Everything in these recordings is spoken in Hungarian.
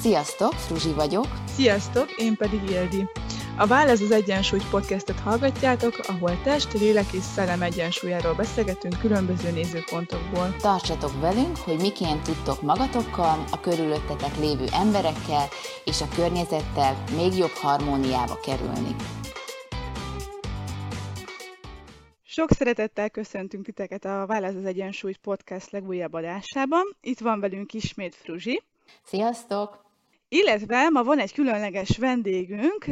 Sziasztok, Fruzsi vagyok. Sziasztok, én pedig Ildi. A Válasz az Egyensúly podcastet hallgatjátok, ahol test, lélek és szellem egyensúlyáról beszélgetünk különböző nézőpontokból. Tartsatok velünk, hogy miként tudtok magatokkal, a körülöttetek lévő emberekkel és a környezettel még jobb harmóniába kerülni. Sok szeretettel köszöntünk titeket a Válasz az Egyensúly podcast legújabb adásában. Itt van velünk ismét Fruzsi. Sziasztok! Illetve ma van egy különleges vendégünk,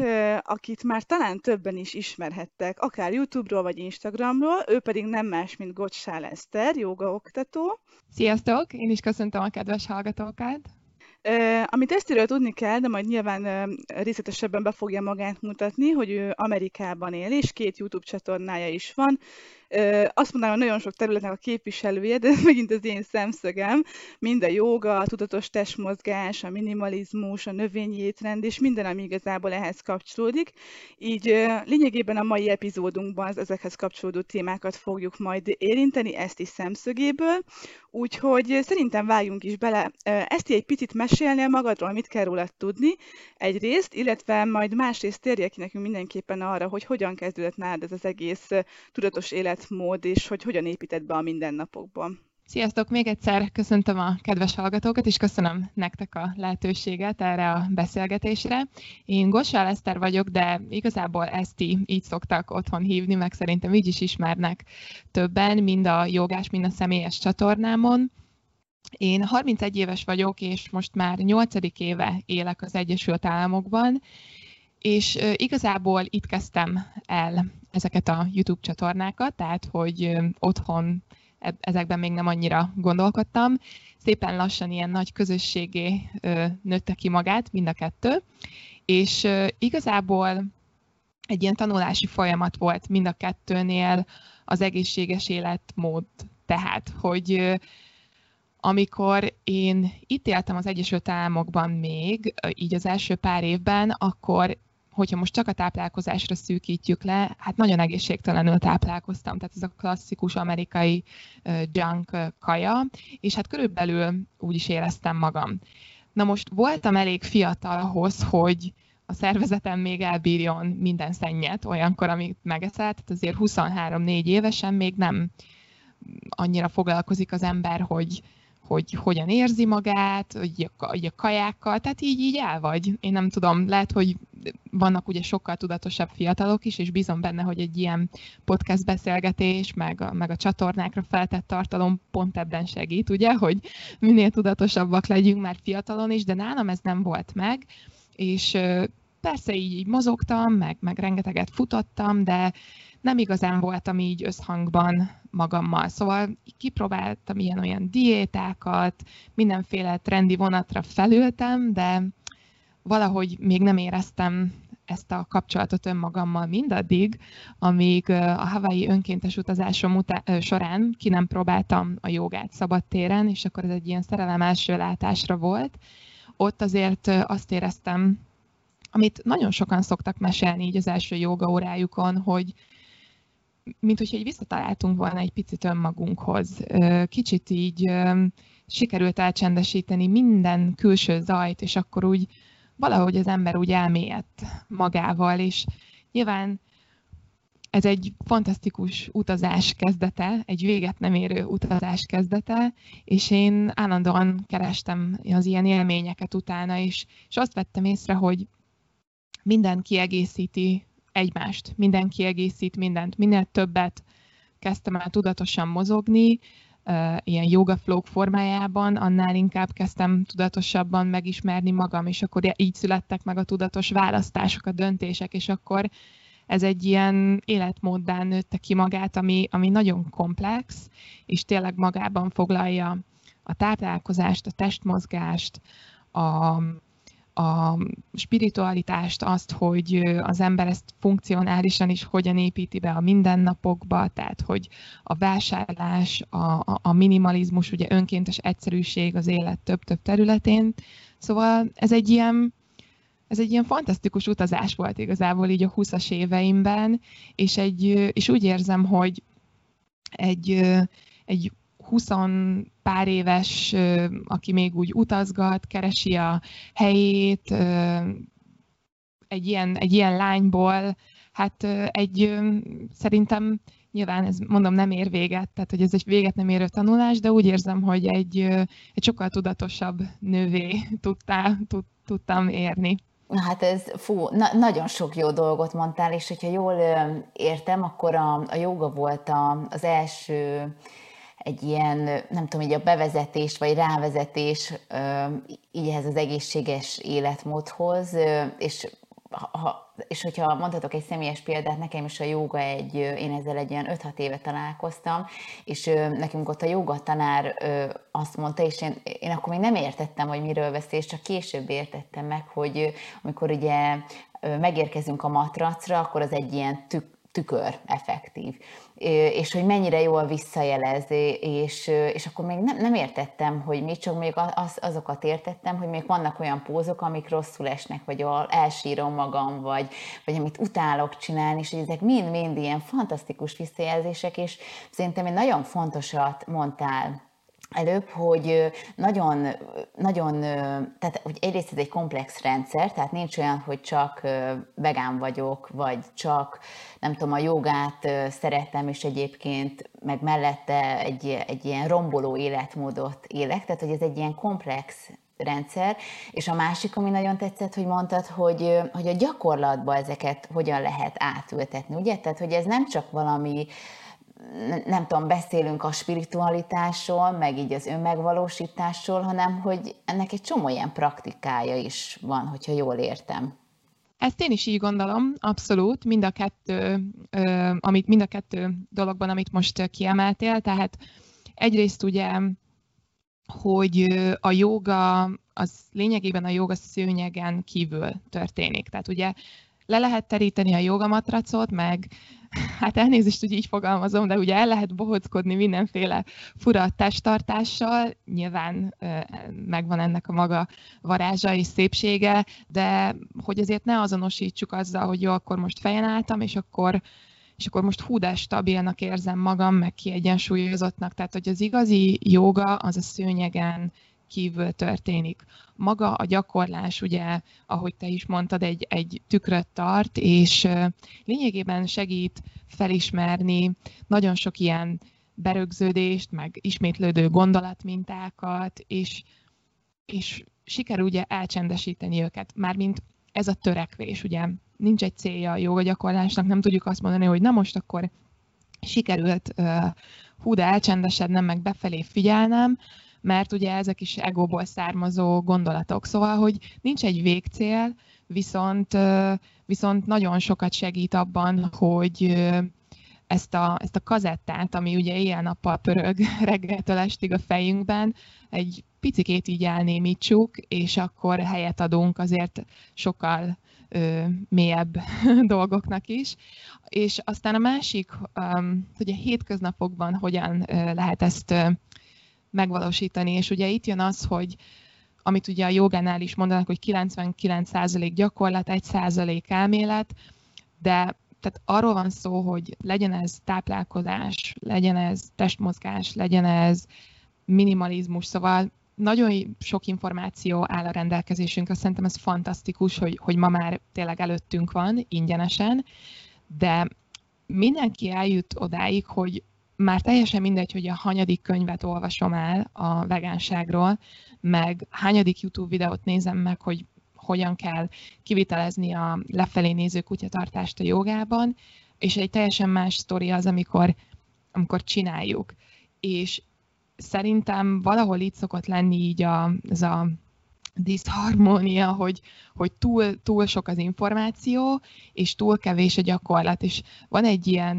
akit már talán többen is ismerhettek, akár YouTube-ról vagy Instagramról, ő pedig nem más, mint Gocsál Eszter, joga oktató. Sziasztok! Én is köszöntöm a kedves hallgatókat! Amit Esztiről tudni kell, de majd nyilván részletesebben be fogja magát mutatni, hogy ő Amerikában él, és két YouTube csatornája is van azt mondanám, hogy nagyon sok területnek a képviselője, de ez megint az én szemszögem, mind a joga, a tudatos testmozgás, a minimalizmus, a növényi étrend, és minden, ami igazából ehhez kapcsolódik. Így lényegében a mai epizódunkban az ezekhez kapcsolódó témákat fogjuk majd érinteni, ezt is szemszögéből, úgyhogy szerintem vágjunk is bele. Ezt egy picit mesélnél magadról, mit kell rólad tudni egyrészt, illetve majd másrészt térjek ki nekünk mindenképpen arra, hogy hogyan kezdődött nálad ez az egész tudatos élet életmód, és hogy hogyan épített be a mindennapokban. Sziasztok! Még egyszer köszöntöm a kedves hallgatókat, és köszönöm nektek a lehetőséget erre a beszélgetésre. Én Gossál Eszter vagyok, de igazából Eszti így szoktak otthon hívni, meg szerintem így is ismernek többen, mind a jogás, mind a személyes csatornámon. Én 31 éves vagyok, és most már 8. éve élek az Egyesült Államokban, és igazából itt kezdtem el ezeket a YouTube csatornákat, tehát hogy otthon ezekben még nem annyira gondolkodtam. Szépen lassan ilyen nagy közösségé nőtte ki magát mind a kettő, és igazából egy ilyen tanulási folyamat volt mind a kettőnél az egészséges életmód. Tehát, hogy amikor én itt éltem az Egyesült Államokban még, így az első pár évben, akkor hogyha most csak a táplálkozásra szűkítjük le, hát nagyon egészségtelenül táplálkoztam, tehát ez a klasszikus amerikai junk kaja, és hát körülbelül úgy is éreztem magam. Na most voltam elég fiatal ahhoz, hogy a szervezetem még elbírjon minden szennyet olyankor, amit megeszel, tehát azért 23-4 évesen még nem annyira foglalkozik az ember, hogy, hogy hogyan érzi magát, hogy a, kajákkal, tehát így, így el vagy. Én nem tudom, lehet, hogy vannak ugye sokkal tudatosabb fiatalok is, és bízom benne, hogy egy ilyen podcast beszélgetés, meg a, meg a csatornákra feltett tartalom pont ebben segít, ugye, hogy minél tudatosabbak legyünk már fiatalon is, de nálam ez nem volt meg, és persze így, így mozogtam, meg, meg rengeteget futottam, de nem igazán voltam így összhangban magammal. Szóval kipróbáltam ilyen-olyan diétákat, mindenféle trendi vonatra felültem, de valahogy még nem éreztem ezt a kapcsolatot önmagammal mindaddig, amíg a Hawaii önkéntes utazásom utá- során ki nem próbáltam a jogát szabadtéren, és akkor ez egy ilyen szerelem első látásra volt. Ott azért azt éreztem, amit nagyon sokan szoktak mesélni így az első joga órájukon, hogy mint hogyha így visszataláltunk volna egy picit önmagunkhoz. Kicsit így sikerült elcsendesíteni minden külső zajt, és akkor úgy valahogy az ember úgy elmélyedt magával, és nyilván ez egy fantasztikus utazás kezdete, egy véget nem érő utazás kezdete, és én állandóan kerestem az ilyen élményeket utána, és, és azt vettem észre, hogy minden kiegészíti egymást, minden kiegészít mindent, minél többet kezdtem el tudatosan mozogni, ilyen yoga flow formájában, annál inkább kezdtem tudatosabban megismerni magam, és akkor így születtek meg a tudatos választások, a döntések, és akkor ez egy ilyen életmóddá nőtte ki magát, ami, ami nagyon komplex, és tényleg magában foglalja a táplálkozást, a testmozgást, a, a spiritualitást, azt, hogy az ember ezt funkcionálisan is hogyan építi be a mindennapokba, tehát hogy a vásárlás, a, a minimalizmus, ugye önkéntes egyszerűség az élet több-több területén. Szóval ez egy ilyen ez egy ilyen fantasztikus utazás volt igazából így a 20-as éveimben, és, egy, és úgy érzem, hogy egy, egy 20 pár éves, aki még úgy utazgat, keresi a helyét, egy ilyen, egy ilyen lányból, hát egy szerintem nyilván ez mondom nem ér véget, tehát hogy ez egy véget nem érő tanulás, de úgy érzem, hogy egy, egy sokkal tudatosabb nővé tudtá, tud, tudtam érni. Na hát ez, fú, na, nagyon sok jó dolgot mondtál, és hogyha jól értem, akkor a, a joga volt a, az első egy ilyen, nem tudom, így a bevezetés vagy rávezetés így ehhez az egészséges életmódhoz, és ha, és hogyha mondhatok egy személyes példát, nekem is a joga egy, én ezzel egy ilyen 5-6 éve találkoztam, és nekünk ott a joga tanár azt mondta, és én, én akkor még nem értettem, hogy miről beszél, és csak később értettem meg, hogy amikor ugye megérkezünk a matracra, akkor az egy ilyen tük, tükör effektív, és hogy mennyire jól visszajelez, és, és akkor még nem, nem értettem, hogy mi, csak még az, azokat értettem, hogy még vannak olyan pózok, amik rosszul esnek, vagy elsírom magam, vagy, vagy amit utálok csinálni, és ezek mind-mind ilyen fantasztikus visszajelzések, és szerintem egy nagyon fontosat mondtál előbb, hogy nagyon, nagyon, tehát hogy egyrészt ez egy komplex rendszer, tehát nincs olyan, hogy csak vegán vagyok, vagy csak, nem tudom, a jogát szeretem, és egyébként meg mellette egy, egy ilyen romboló életmódot élek, tehát hogy ez egy ilyen komplex rendszer, és a másik, ami nagyon tetszett, hogy mondtad, hogy, hogy a gyakorlatban ezeket hogyan lehet átültetni, ugye? Tehát, hogy ez nem csak valami nem tudom, beszélünk a spiritualitásról, meg így az önmegvalósításról, hanem hogy ennek egy csomó ilyen praktikája is van, hogyha jól értem. Ezt én is így gondolom, abszolút, mind a kettő, amit, mind a kettő dologban, amit most kiemeltél, tehát egyrészt ugye, hogy a joga, az lényegében a joga szőnyegen kívül történik. Tehát ugye le lehet teríteni a jogamatracot, meg hát elnézést, hogy így fogalmazom, de ugye el lehet bohockodni mindenféle fura testtartással, nyilván megvan ennek a maga varázsa és szépsége, de hogy azért ne azonosítsuk azzal, hogy jó, akkor most fejen álltam, és akkor és akkor most hú, de stabilnak érzem magam, meg kiegyensúlyozottnak. Tehát, hogy az igazi joga az a szőnyegen kívül történik. Maga a gyakorlás, ugye, ahogy te is mondtad, egy, egy tükröt tart, és lényegében segít felismerni nagyon sok ilyen berögződést, meg ismétlődő gondolatmintákat, és, és sikerül ugye elcsendesíteni őket. Mármint ez a törekvés, ugye nincs egy célja a joga gyakorlásnak, nem tudjuk azt mondani, hogy na most akkor sikerült hú, de elcsendesednem, meg befelé figyelnem, mert ugye ezek is egóból származó gondolatok. Szóval, hogy nincs egy végcél, viszont, viszont nagyon sokat segít abban, hogy ezt a, ezt a kazettát, ami ugye éjjel-nappal pörög reggeltől estig a fejünkben, egy picikét így elnémítsuk, és akkor helyet adunk azért sokkal ö, mélyebb dolgoknak is. És aztán a másik, hogy a hétköznapokban hogyan lehet ezt megvalósítani. És ugye itt jön az, hogy amit ugye a jogánál is mondanak, hogy 99% gyakorlat, 1% elmélet, de tehát arról van szó, hogy legyen ez táplálkozás, legyen ez testmozgás, legyen ez minimalizmus, szóval nagyon sok információ áll a rendelkezésünkre, szerintem ez fantasztikus, hogy, hogy ma már tényleg előttünk van, ingyenesen, de mindenki eljut odáig, hogy már teljesen mindegy, hogy a hanyadik könyvet olvasom el a vegánságról, meg hányadik YouTube videót nézem meg, hogy hogyan kell kivitelezni a lefelé néző kutyatartást a jogában, és egy teljesen más sztori az, amikor, amikor csináljuk. És szerintem valahol itt szokott lenni így a, ez a diszharmónia, hogy, hogy túl, túl sok az információ, és túl kevés a gyakorlat. És van egy ilyen,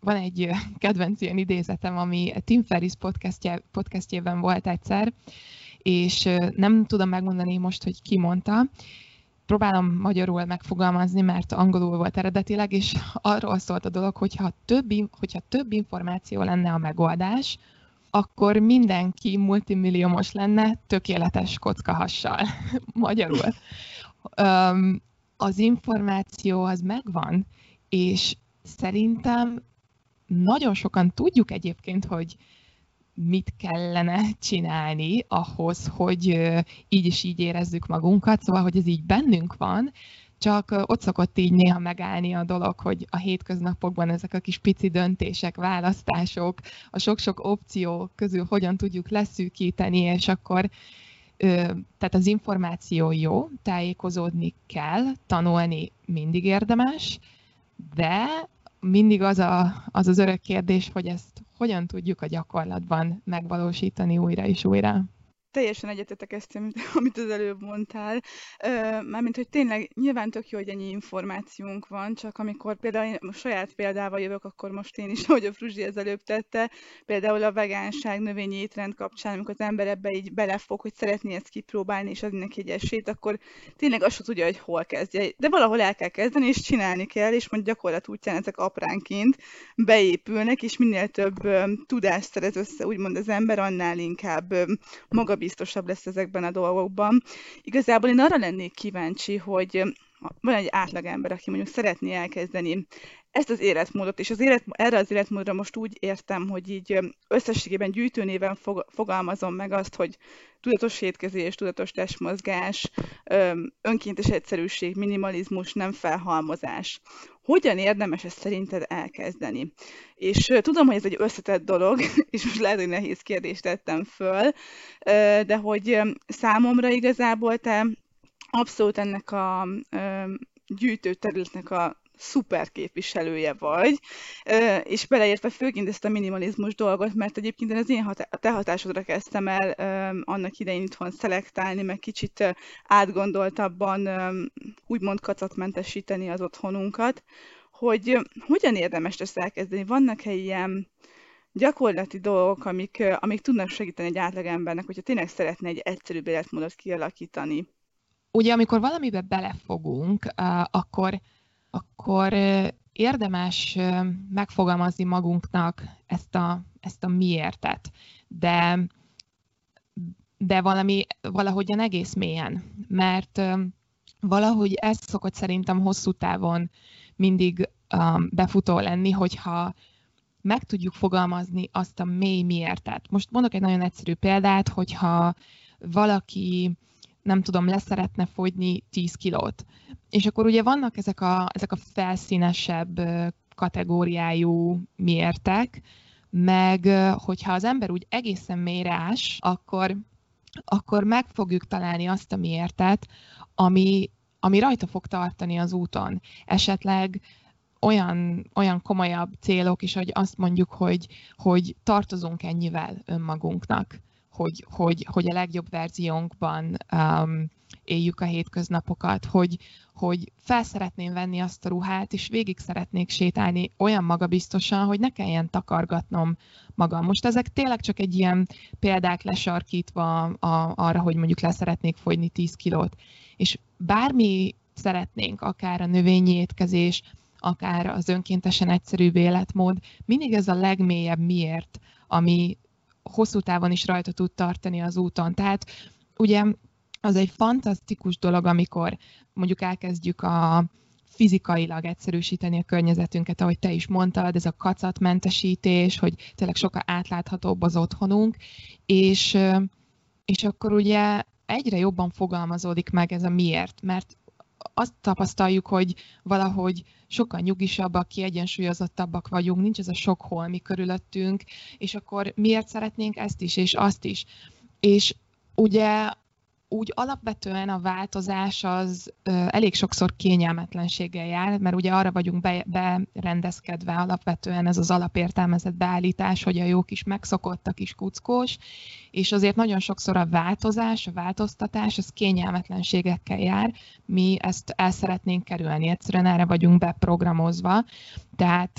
van egy kedvenc ilyen idézetem, ami Tim Ferris podcastje, podcastjében volt egyszer, és nem tudom megmondani most, hogy ki mondta, próbálom magyarul megfogalmazni, mert angolul volt eredetileg, és arról szólt a dolog, hogyha több, hogyha több információ lenne a megoldás, akkor mindenki multimilliómos lenne tökéletes kockahassal, magyarul. Um, az információ az megvan, és szerintem nagyon sokan tudjuk egyébként, hogy mit kellene csinálni ahhoz, hogy így is így érezzük magunkat, szóval, hogy ez így bennünk van, csak ott szokott így néha megállni a dolog, hogy a hétköznapokban ezek a kis pici döntések, választások, a sok-sok opció közül hogyan tudjuk leszűkíteni, és akkor tehát az információ jó, tájékozódni kell, tanulni mindig érdemes, de mindig az, a, az az örök kérdés, hogy ezt hogyan tudjuk a gyakorlatban megvalósítani újra és újra teljesen egyetetek ezt, amit az előbb mondtál. Mármint, hogy tényleg nyilván tök jó, hogy ennyi információnk van, csak amikor például én saját példával jövök, akkor most én is, ahogy a Fruzsi az előbb tette, például a vegánság növényi étrend kapcsán, amikor az ember ebbe így belefog, hogy szeretné ezt kipróbálni és adni neki egy esélyt, akkor tényleg azt tudja, hogy hol kezdje. De valahol el kell kezdeni, és csinálni kell, és mondjuk gyakorlat útján ezek apránként beépülnek, és minél több tudást szerez össze, úgymond az ember, annál inkább maga magabiztosabb lesz ezekben a dolgokban. Igazából én arra lennék kíváncsi, hogy van egy átlagember, aki mondjuk szeretné elkezdeni ezt az életmódot, és az élet, erre az életmódra most úgy értem, hogy így összességében gyűjtőnéven fog, fogalmazom meg azt, hogy tudatos étkezés, tudatos testmozgás, önkéntes egyszerűség, minimalizmus, nem felhalmozás. Hogyan érdemes ezt szerinted elkezdeni? És tudom, hogy ez egy összetett dolog, és most lehet, hogy nehéz kérdést tettem föl, de hogy számomra igazából te abszolút ennek a gyűjtő területnek a szuper képviselője vagy, és beleértve főként ezt a minimalizmus dolgot, mert egyébként én az én hat- a te hatásodra kezdtem el annak idején itthon szelektálni, meg kicsit átgondoltabban úgymond kacatmentesíteni az otthonunkat, hogy hogyan érdemes ezt elkezdeni? Vannak-e ilyen gyakorlati dolgok, amik, amik tudnak segíteni egy átlagembernek, hogyha tényleg szeretne egy egyszerűbb életmódot kialakítani? Ugye, amikor valamibe belefogunk, akkor akkor érdemes megfogalmazni magunknak ezt a, ezt a miértet, de, de valami, valahogyan egész mélyen, mert valahogy ez szokott szerintem hosszú távon mindig befutó lenni, hogyha meg tudjuk fogalmazni azt a mély miértet. Most mondok egy nagyon egyszerű példát, hogyha valaki nem tudom, leszeretne fogyni 10 kilót. És akkor ugye vannak ezek a, ezek a felszínesebb kategóriájú mértek, meg hogyha az ember úgy egészen mélyre akkor, akkor meg fogjuk találni azt a mértet, ami, ami rajta fog tartani az úton. Esetleg olyan, olyan komolyabb célok is, hogy azt mondjuk, hogy, hogy tartozunk ennyivel önmagunknak hogy, hogy, hogy a legjobb verziónkban um, éljük a hétköznapokat, hogy, hogy fel szeretném venni azt a ruhát, és végig szeretnék sétálni olyan magabiztosan, hogy ne kelljen takargatnom magam. Most ezek tényleg csak egy ilyen példák lesarkítva a, arra, hogy mondjuk leszeretnék fogyni 10 kilót. És bármi szeretnénk, akár a növényi étkezés, akár az önkéntesen egyszerű életmód, mindig ez a legmélyebb miért, ami, hosszú távon is rajta tud tartani az úton. Tehát ugye az egy fantasztikus dolog, amikor mondjuk elkezdjük a fizikailag egyszerűsíteni a környezetünket, ahogy te is mondtad, ez a kacatmentesítés, hogy tényleg sokkal átláthatóbb az otthonunk, és, és akkor ugye egyre jobban fogalmazódik meg ez a miért, mert azt tapasztaljuk, hogy valahogy sokkal nyugisabbak, kiegyensúlyozottabbak vagyunk, nincs ez a sok holmi körülöttünk, és akkor miért szeretnénk ezt is, és azt is. És ugye úgy alapvetően a változás az elég sokszor kényelmetlenséggel jár, mert ugye arra vagyunk be, berendezkedve alapvetően ez az alapértelmezett beállítás, hogy a jó kis megszokott, a kis kuckós, és azért nagyon sokszor a változás, a változtatás, az kényelmetlenségekkel jár, mi ezt el szeretnénk kerülni, egyszerűen erre vagyunk beprogramozva, tehát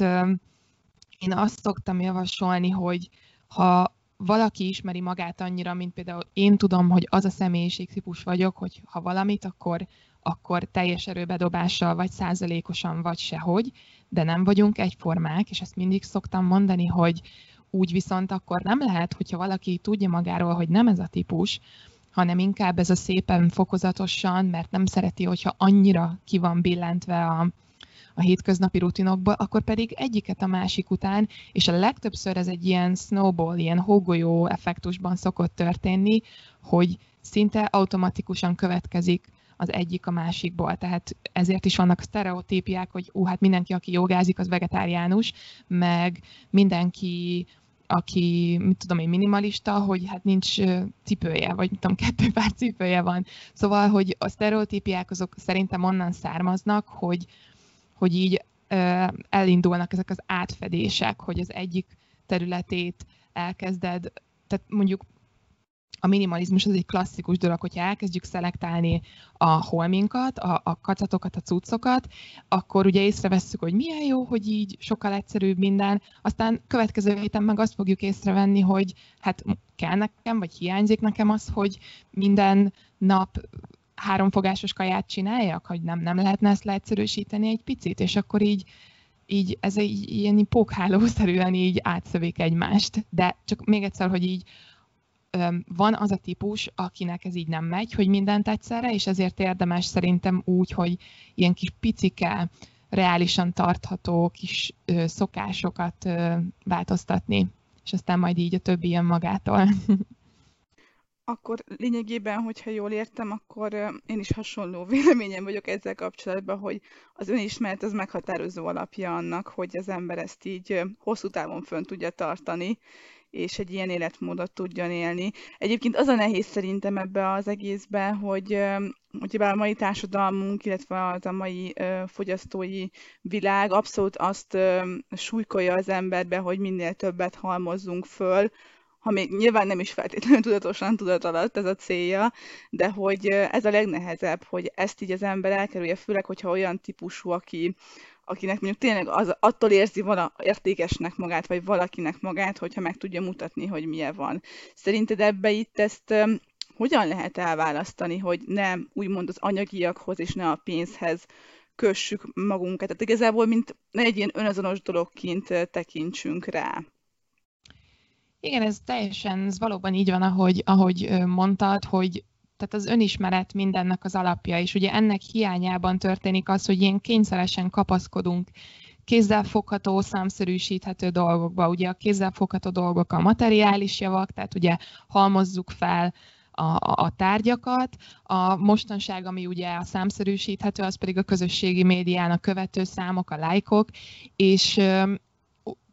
én azt szoktam javasolni, hogy ha valaki ismeri magát annyira, mint például én tudom, hogy az a személyiségtípus vagyok, hogy ha valamit, akkor, akkor teljes erőbedobással, vagy százalékosan, vagy sehogy, de nem vagyunk egyformák, és ezt mindig szoktam mondani, hogy úgy viszont akkor nem lehet, hogyha valaki tudja magáról, hogy nem ez a típus, hanem inkább ez a szépen fokozatosan, mert nem szereti, hogyha annyira ki van billentve a, a hétköznapi rutinokból, akkor pedig egyiket a másik után, és a legtöbbször ez egy ilyen snowball, ilyen hógolyó effektusban szokott történni, hogy szinte automatikusan következik az egyik a másikból. Tehát ezért is vannak sztereotípiák, hogy ú, hát mindenki, aki jogázik, az vegetáriánus, meg mindenki, aki, mit tudom én, minimalista, hogy hát nincs cipője, vagy mit tudom, kettő pár cipője van. Szóval, hogy a sztereotípiák azok szerintem onnan származnak, hogy, hogy így elindulnak ezek az átfedések, hogy az egyik területét elkezded, tehát mondjuk a minimalizmus az egy klasszikus dolog, hogyha elkezdjük szelektálni a holminkat, a, a kacatokat, a cuccokat, akkor ugye észrevesszük, hogy milyen jó, hogy így sokkal egyszerűbb minden, aztán következő héten meg azt fogjuk észrevenni, hogy hát kell nekem, vagy hiányzik nekem az, hogy minden nap háromfogásos kaját csináljak, hogy nem, nem lehetne ezt leegyszerűsíteni egy picit, és akkor így így ez egy ilyen pókhálószerűen így átszövék egymást. De csak még egyszer, hogy így van az a típus, akinek ez így nem megy, hogy mindent egyszerre, és ezért érdemes szerintem úgy, hogy ilyen kis picike, reálisan tartható kis szokásokat változtatni, és aztán majd így a többi jön magától. Akkor lényegében, hogyha jól értem, akkor én is hasonló véleményem vagyok ezzel kapcsolatban, hogy az önismeret az meghatározó alapja annak, hogy az ember ezt így hosszú távon fönn tudja tartani, és egy ilyen életmódot tudjon élni. Egyébként az a nehéz szerintem ebbe az egészbe, hogy hogy a mai társadalmunk, illetve az a mai fogyasztói világ abszolút azt súlykolja az emberbe, hogy minél többet halmozzunk föl, ha még nyilván nem is feltétlenül tudatosan tudat alatt ez a célja, de hogy ez a legnehezebb, hogy ezt így az ember elkerülje, főleg, hogyha olyan típusú, aki, akinek mondjuk tényleg az, attól érzi vala értékesnek magát, vagy valakinek magát, hogyha meg tudja mutatni, hogy milyen van. Szerinted ebbe itt ezt hogyan lehet elválasztani, hogy nem úgymond az anyagiakhoz és ne a pénzhez kössük magunkat. Tehát igazából, mint egy ilyen önazonos dologként tekintsünk rá. Igen, ez teljesen, ez valóban így van, ahogy, ahogy mondtad, hogy tehát az önismeret mindennek az alapja, és ugye ennek hiányában történik az, hogy ilyen kényszeresen kapaszkodunk kézzelfogható, számszerűsíthető dolgokba. Ugye a kézzelfogható dolgok a materiális javak, tehát ugye halmozzuk fel a, a, a tárgyakat. A mostanság, ami ugye a számszerűsíthető, az pedig a közösségi médiának követő számok, a lájkok, és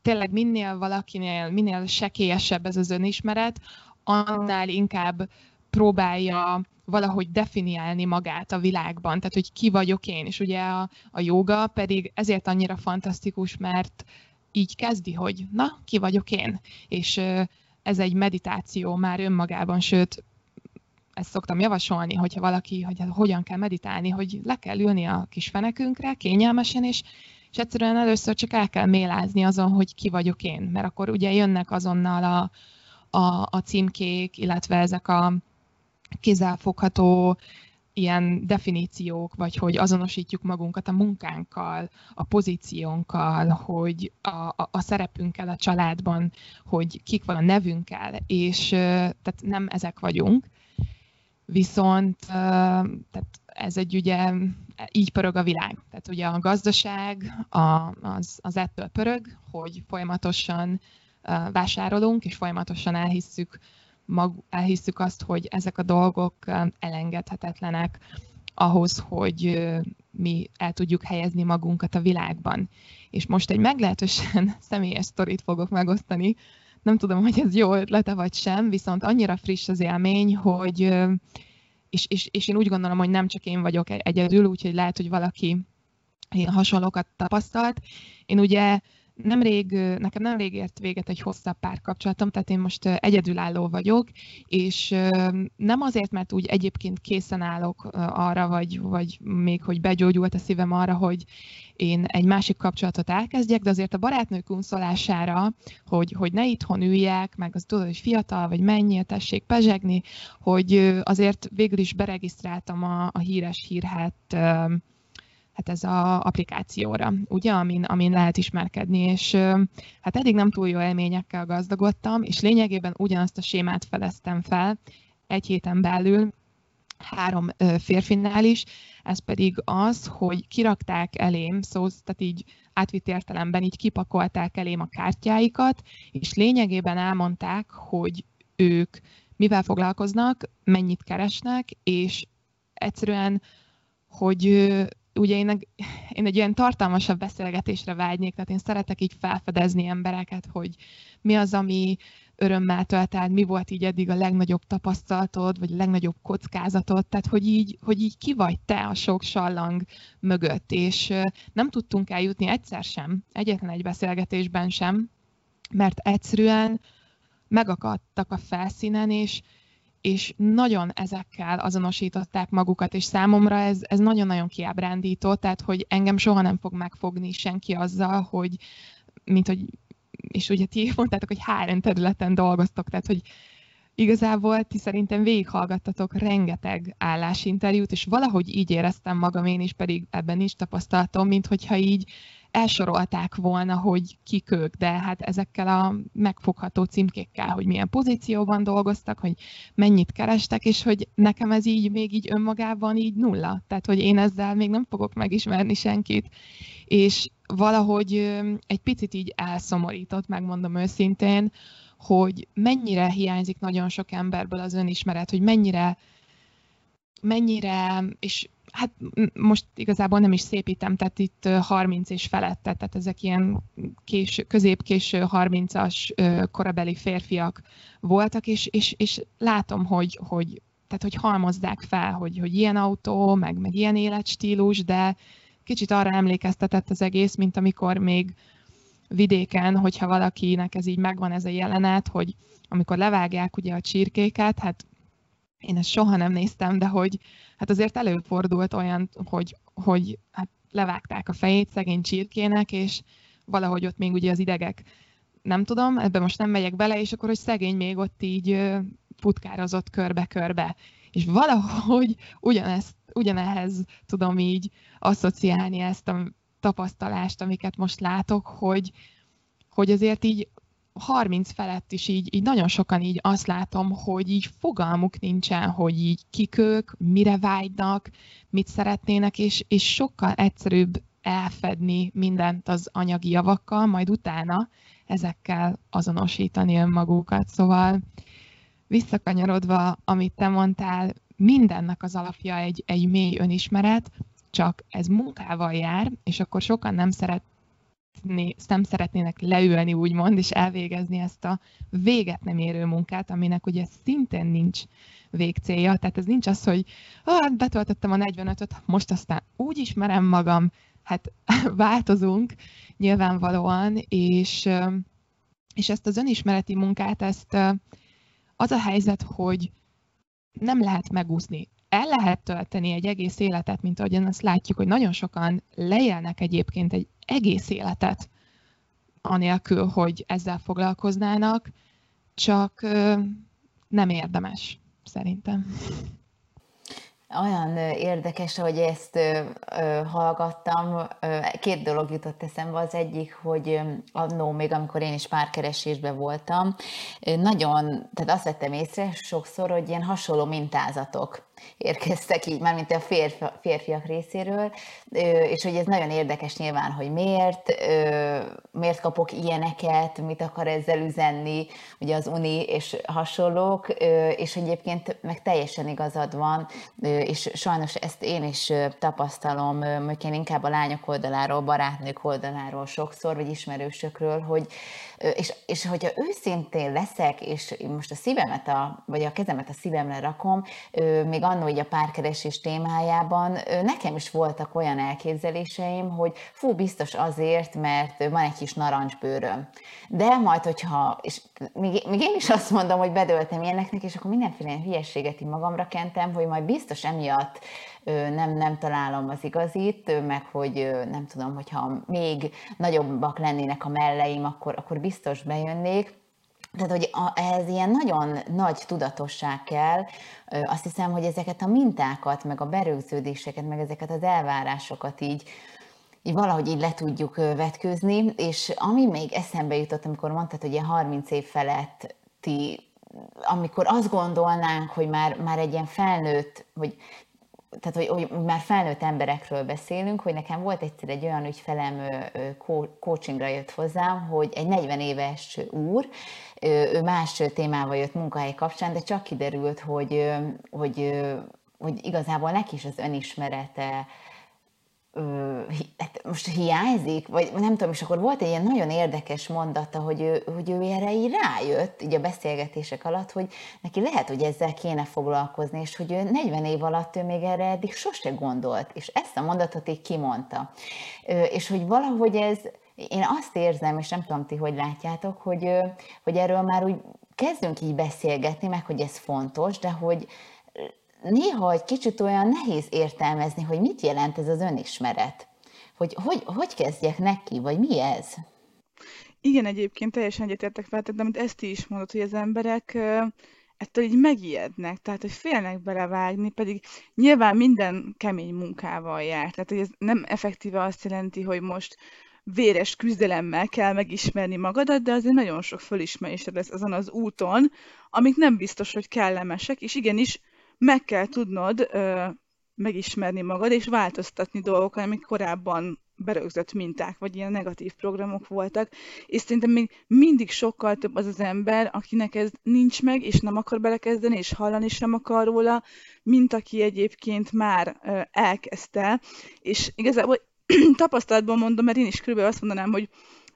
tényleg minél valakinél, minél sekélyesebb ez az önismeret, annál inkább próbálja valahogy definiálni magát a világban, tehát hogy ki vagyok én, és ugye a, a joga pedig ezért annyira fantasztikus, mert így kezdi, hogy na, ki vagyok én, és ez egy meditáció már önmagában, sőt, ezt szoktam javasolni, hogyha valaki, hogy hogyan kell meditálni, hogy le kell ülni a kis fenekünkre, kényelmesen, és, és egyszerűen először csak el kell mélázni azon, hogy ki vagyok én, mert akkor ugye jönnek azonnal a, a, a címkék, illetve ezek a kézzelfogható ilyen definíciók, vagy hogy azonosítjuk magunkat a munkánkkal, a pozíciónkkal, hogy a, a, a szerepünkkel a családban, hogy kik van a nevünkkel, és tehát nem ezek vagyunk, viszont tehát ez egy ugye, így pörög a világ. Tehát ugye a gazdaság a, az, az ettől pörög, hogy folyamatosan vásárolunk, és folyamatosan elhisszük mag, elhisszük azt, hogy ezek a dolgok elengedhetetlenek ahhoz, hogy mi el tudjuk helyezni magunkat a világban. És most egy meglehetősen személyes sztorit fogok megosztani. Nem tudom, hogy ez jó ötlete vagy sem, viszont annyira friss az élmény, hogy és, és, és én úgy gondolom, hogy nem csak én vagyok egyedül, úgyhogy lehet, hogy valaki hasonlókat tapasztalt. Én ugye nemrég, nekem nemrég ért véget egy hosszabb párkapcsolatom, tehát én most egyedülálló vagyok, és nem azért, mert úgy egyébként készen állok arra, vagy, vagy még, hogy begyógyult a szívem arra, hogy én egy másik kapcsolatot elkezdjek, de azért a barátnők unszolására, hogy, hogy ne itthon üljek, meg az tudod, hogy fiatal, vagy mennyire tessék pezsegni, hogy azért végül is beregisztráltam a, a híres hírhet hát ez a applikációra, ugye, amin, amin lehet ismerkedni, és hát eddig nem túl jó élményekkel gazdagodtam, és lényegében ugyanazt a sémát feleztem fel egy héten belül, három férfinál is, ez pedig az, hogy kirakták elém, szó, tehát így átvitt értelemben így kipakolták elém a kártyáikat, és lényegében elmondták, hogy ők mivel foglalkoznak, mennyit keresnek, és egyszerűen, hogy ugye én, én egy ilyen tartalmasabb beszélgetésre vágynék, tehát én szeretek így felfedezni embereket, hogy mi az, ami örömmel tölt el, mi volt így eddig a legnagyobb tapasztalatod, vagy a legnagyobb kockázatod, tehát hogy így, hogy így ki vagy te a sok sallang mögött, és nem tudtunk eljutni egyszer sem, egyetlen egy beszélgetésben sem, mert egyszerűen megakadtak a felszínen, és, és nagyon ezekkel azonosították magukat, és számomra ez, ez nagyon-nagyon kiábrándító, tehát hogy engem soha nem fog megfogni senki azzal, hogy mint hogy és ugye ti mondtátok, hogy három területen dolgoztok, tehát hogy igazából ti szerintem végighallgattatok rengeteg állásinterjút, és valahogy így éreztem magam én is, pedig ebben nincs tapasztalatom, mint hogyha így elsorolták volna, hogy kik ők, de hát ezekkel a megfogható címkékkel, hogy milyen pozícióban dolgoztak, hogy mennyit kerestek, és hogy nekem ez így még így önmagában így nulla. Tehát, hogy én ezzel még nem fogok megismerni senkit. És valahogy egy picit így elszomorított, megmondom őszintén, hogy mennyire hiányzik nagyon sok emberből az önismeret, hogy mennyire, mennyire, és hát most igazából nem is szépítem, tehát itt 30 és felette, tehát ezek ilyen kés, közép-késő 30-as korabeli férfiak voltak, és, és, és látom, hogy, hogy, tehát, hogy halmozzák fel, hogy, hogy ilyen autó, meg, meg ilyen életstílus, de kicsit arra emlékeztetett az egész, mint amikor még vidéken, hogyha valakinek ez így megvan ez a jelenet, hogy amikor levágják ugye a csirkéket, hát én ezt soha nem néztem, de hogy hát azért előfordult olyan, hogy, hogy hát levágták a fejét szegény csirkének, és valahogy ott még ugye az idegek, nem tudom, ebbe most nem megyek bele, és akkor, hogy szegény még ott így futkározott körbe-körbe. És valahogy ugyanezt, ugyanehhez tudom így asszociálni ezt a tapasztalást, amiket most látok, hogy, hogy azért így 30 felett is így, így nagyon sokan így azt látom, hogy így fogalmuk nincsen, hogy így kik ők, mire vágynak, mit szeretnének, és, és sokkal egyszerűbb elfedni mindent az anyagi javakkal, majd utána ezekkel azonosítani önmagukat. Szóval visszakanyarodva, amit te mondtál, mindennek az alapja egy, egy mély önismeret, csak ez munkával jár, és akkor sokan nem szeret nem szeretnének leülni, úgymond, és elvégezni ezt a véget nem érő munkát, aminek ugye szintén nincs végcélja. Tehát ez nincs az, hogy ah, betöltöttem a 45-öt, most aztán úgy ismerem magam, hát változunk nyilvánvalóan, és, és ezt az önismereti munkát, ezt az a helyzet, hogy nem lehet megúszni el lehet tölteni egy egész életet, mint ahogyan azt látjuk, hogy nagyon sokan lejelnek egyébként egy egész életet, anélkül, hogy ezzel foglalkoznának, csak nem érdemes, szerintem. Olyan érdekes, hogy ezt hallgattam. Két dolog jutott eszembe. Az egyik, hogy annó még, amikor én is párkeresésben voltam, nagyon, tehát azt vettem észre sokszor, hogy ilyen hasonló mintázatok érkeztek így, már mint a férfi, férfiak részéről, és hogy ez nagyon érdekes nyilván, hogy miért, miért kapok ilyeneket, mit akar ezzel üzenni, ugye az uni és hasonlók, és egyébként meg teljesen igazad van, és sajnos ezt én is tapasztalom, hogy én inkább a lányok oldaláról, barátnők oldaláról sokszor, vagy ismerősökről, hogy és, és hogyha őszintén leszek, és most a szívemet, a, vagy a kezemet a szívemre rakom, még annó hogy a párkeresés témájában, nekem is voltak olyan elképzeléseim, hogy fú, biztos azért, mert van egy kis narancsbőröm. De majd, hogyha, és még, még én is azt mondom, hogy bedöltem ilyeneknek, és akkor mindenféle hülyességet magamra kentem, hogy majd biztos emiatt nem, nem találom az igazit, meg hogy nem tudom, hogyha még nagyobbak lennének a melleim, akkor, akkor biztos bejönnék. Tehát, hogy ehhez ilyen nagyon nagy tudatosság kell, azt hiszem, hogy ezeket a mintákat, meg a berögződéseket, meg ezeket az elvárásokat így, így valahogy így le tudjuk vetkőzni, és ami még eszembe jutott, amikor mondtad, hogy ilyen 30 év feletti amikor azt gondolnánk, hogy már, már egy ilyen felnőtt, hogy tehát, hogy, hogy már felnőtt emberekről beszélünk, hogy nekem volt egyszer egy olyan ügyfelem, coachingra jött hozzám, hogy egy 40 éves úr, ő más témával jött munkahely kapcsán, de csak kiderült, hogy, hogy, hogy igazából neki is az önismerete hát most hiányzik, vagy nem tudom, és akkor volt egy ilyen nagyon érdekes mondata, hogy ő, hogy ő erre így rájött, így a beszélgetések alatt, hogy neki lehet, hogy ezzel kéne foglalkozni, és hogy ő 40 év alatt ő még erre eddig sose gondolt, és ezt a mondatot így kimondta. És hogy valahogy ez, én azt érzem, és nem tudom ti, hogy látjátok, hogy, hogy erről már úgy kezdünk így beszélgetni, meg hogy ez fontos, de hogy néha egy kicsit olyan nehéz értelmezni, hogy mit jelent ez az önismeret. Hogy hogy, hogy kezdjek neki, vagy mi ez? Igen, egyébként teljesen egyetértek fel, de amit ezt is mondod, hogy az emberek ettől így megijednek, tehát hogy félnek belevágni, pedig nyilván minden kemény munkával jár. Tehát, hogy ez nem effektíve azt jelenti, hogy most véres küzdelemmel kell megismerni magadat, de azért nagyon sok fölismerésed lesz azon az úton, amik nem biztos, hogy kellemesek, és igenis meg kell tudnod ö, megismerni magad, és változtatni dolgokat, amik korábban berögzött minták, vagy ilyen negatív programok voltak, és szerintem még mindig sokkal több az az ember, akinek ez nincs meg, és nem akar belekezdeni, és hallani sem akar róla, mint aki egyébként már elkezdte, és igazából tapasztalatból mondom, mert én is körülbelül azt mondanám, hogy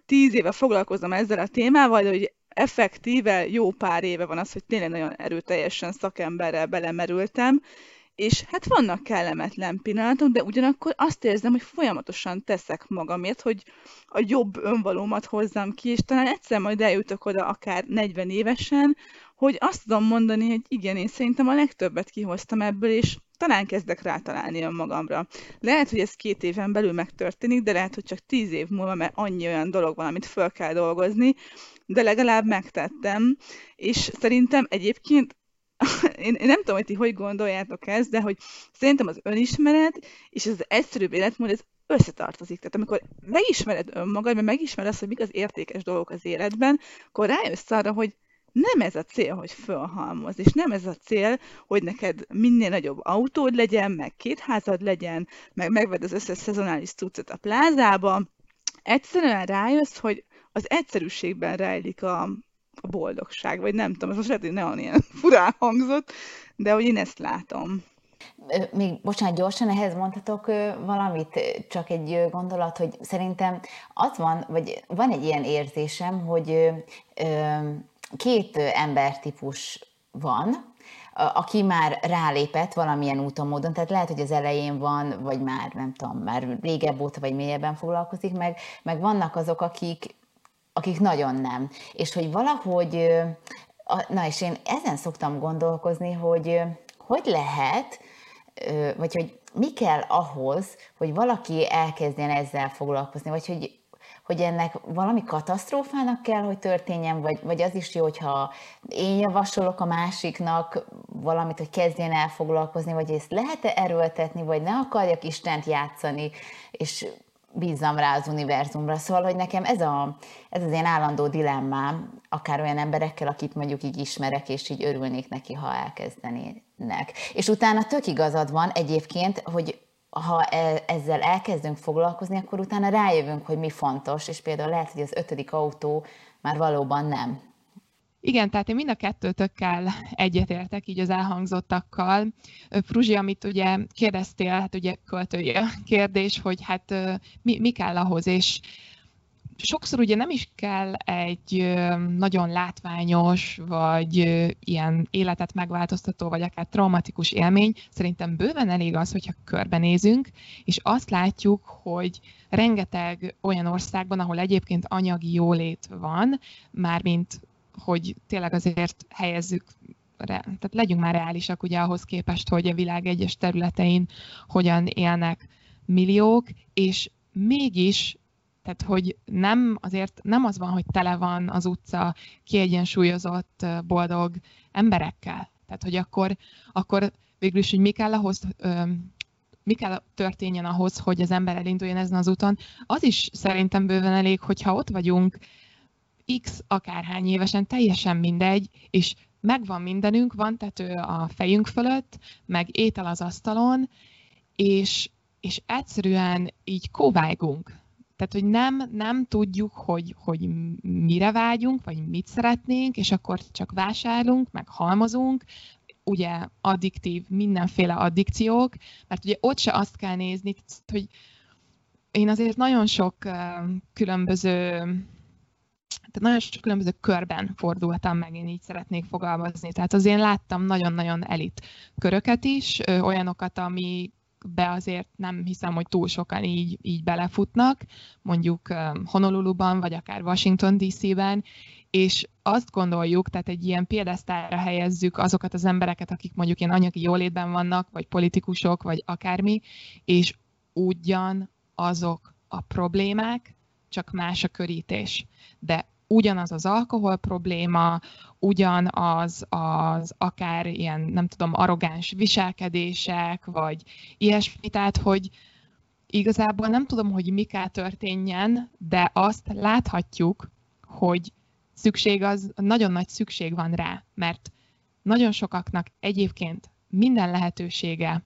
tíz éve foglalkozom ezzel a témával, de hogy effektíve jó pár éve van az, hogy tényleg nagyon erőteljesen szakemberrel belemerültem, és hát vannak kellemetlen pillanatok, de ugyanakkor azt érzem, hogy folyamatosan teszek magamért, hogy a jobb önvalómat hozzam ki, és talán egyszer majd eljutok oda akár 40 évesen, hogy azt tudom mondani, hogy igen, én szerintem a legtöbbet kihoztam ebből, és talán kezdek rátalálni önmagamra. Lehet, hogy ez két éven belül megtörténik, de lehet, hogy csak tíz év múlva, mert annyi olyan dolog van, amit föl kell dolgozni, de legalább megtettem, és szerintem egyébként én, én nem tudom, hogy ti hogy gondoljátok ezt, de hogy szerintem az önismeret és az egyszerűbb életmód, ez összetartozik. Tehát amikor megismered önmagad, mert megismered azt, hogy mik az értékes dolgok az életben, akkor rájössz arra, hogy nem ez a cél, hogy fölhalmoz, és nem ez a cél, hogy neked minél nagyobb autód legyen, meg két házad legyen, meg megved az összes szezonális cuccot a plázába. Egyszerűen rájössz, hogy az egyszerűségben rejlik a, a boldogság, vagy nem tudom, ez most lehet, hogy nagyon ilyen furán hangzott, de hogy én ezt látom. Még, bocsánat, gyorsan ehhez mondhatok valamit, csak egy gondolat, hogy szerintem az van, vagy van egy ilyen érzésem, hogy két embertípus van, aki már rálépett valamilyen úton, módon, tehát lehet, hogy az elején van, vagy már nem tudom, már régebb óta, vagy mélyebben foglalkozik meg, meg vannak azok, akik, akik nagyon nem. És hogy valahogy, na és én ezen szoktam gondolkozni, hogy hogy lehet, vagy hogy mi kell ahhoz, hogy valaki elkezdjen ezzel foglalkozni, vagy hogy hogy ennek valami katasztrófának kell, hogy történjen, vagy, vagy az is jó, hogyha én javasolok a másiknak valamit, hogy kezdjen el foglalkozni, vagy ezt lehet-e erőltetni, vagy ne akarjak Istent játszani, és bízzam rá az univerzumra. Szóval, hogy nekem ez, a, ez az én állandó dilemmám, akár olyan emberekkel, akit mondjuk így ismerek, és így örülnék neki, ha elkezdenének. És utána tök igazad van egyébként, hogy ha e, ezzel elkezdünk foglalkozni, akkor utána rájövünk, hogy mi fontos, és például lehet, hogy az ötödik autó már valóban nem. Igen, tehát én mind a kettőtökkel egyetértek így az elhangzottakkal. Fruzsi, amit ugye kérdeztél, hát ugye költői a kérdés, hogy hát mi, mi kell ahhoz, és sokszor ugye nem is kell egy nagyon látványos, vagy ilyen életet megváltoztató, vagy akár traumatikus élmény. Szerintem bőven elég az, hogyha körbenézünk, és azt látjuk, hogy rengeteg olyan országban, ahol egyébként anyagi jólét van, mármint hogy tényleg azért helyezzük tehát legyünk már reálisak ugye ahhoz képest, hogy a világ egyes területein hogyan élnek milliók, és mégis tehát, hogy nem, azért nem az van, hogy tele van az utca kiegyensúlyozott, boldog emberekkel. Tehát, hogy akkor, akkor végül is, hogy mi kell ahhoz, mi kell történjen ahhoz, hogy az ember elinduljon ezen az úton, az is szerintem bőven elég, hogyha ott vagyunk x akárhány évesen, teljesen mindegy, és megvan mindenünk, van tető a fejünk fölött, meg étel az asztalon, és, és egyszerűen így kóvágunk. Tehát, hogy nem, nem tudjuk, hogy, hogy mire vágyunk, vagy mit szeretnénk, és akkor csak vásárlunk, meg halmozunk, ugye addiktív, mindenféle addikciók, mert ugye ott se azt kell nézni, hogy én azért nagyon sok különböző tehát nagyon sok különböző körben fordultam meg, én így szeretnék fogalmazni. Tehát az én láttam nagyon-nagyon elit köröket is, olyanokat, ami be azért nem hiszem, hogy túl sokan így, így belefutnak, mondjuk Honoluluban, vagy akár Washington DC-ben, és azt gondoljuk, tehát egy ilyen példesztára helyezzük azokat az embereket, akik mondjuk ilyen anyagi jólétben vannak, vagy politikusok, vagy akármi, és ugyan azok a problémák, csak más a körítés. De ugyanaz az alkohol probléma, ugyanaz az akár ilyen, nem tudom, arrogáns viselkedések, vagy ilyesmi, tehát hogy igazából nem tudom, hogy mi kell történjen, de azt láthatjuk, hogy szükség az, nagyon nagy szükség van rá, mert nagyon sokaknak egyébként minden lehetősége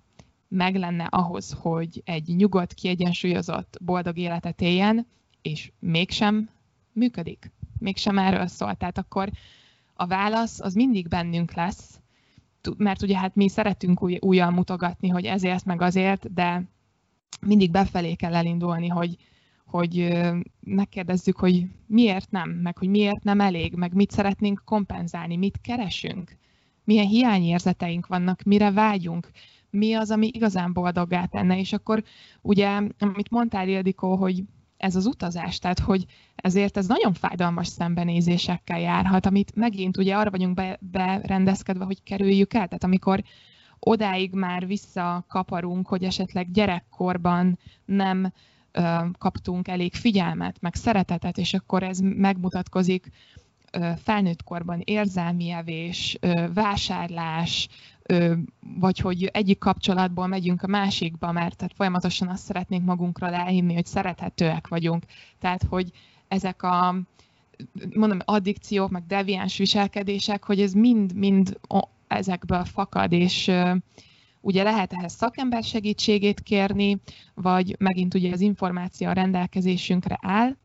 meg lenne ahhoz, hogy egy nyugodt, kiegyensúlyozott, boldog életet éljen, és mégsem működik. Mégsem erről szól. Tehát akkor a válasz az mindig bennünk lesz, mert ugye hát mi szeretünk új, újjal mutogatni, hogy ezért meg azért, de mindig befelé kell elindulni, hogy, hogy megkérdezzük, hogy miért nem, meg hogy miért nem elég, meg mit szeretnénk kompenzálni, mit keresünk, milyen hiányérzeteink vannak, mire vágyunk, mi az, ami igazán boldoggá tenne, és akkor ugye, amit mondtál, Ildikó, hogy ez az utazás, tehát hogy ezért ez nagyon fájdalmas szembenézésekkel járhat, amit megint ugye arra vagyunk be, berendezkedve, hogy kerüljük el, tehát amikor odáig már visszakaparunk, hogy esetleg gyerekkorban nem ö, kaptunk elég figyelmet, meg szeretetet, és akkor ez megmutatkozik ö, felnőtt korban érzelmi evés, ö, vásárlás, vagy hogy egyik kapcsolatból megyünk a másikba, mert tehát folyamatosan azt szeretnénk magunkról elhinni, hogy szerethetőek vagyunk. Tehát, hogy ezek a mondom, addikciók, meg deviáns viselkedések, hogy ez mind-mind ezekből fakad, és ugye lehet ehhez szakember segítségét kérni, vagy megint ugye az információ a rendelkezésünkre áll,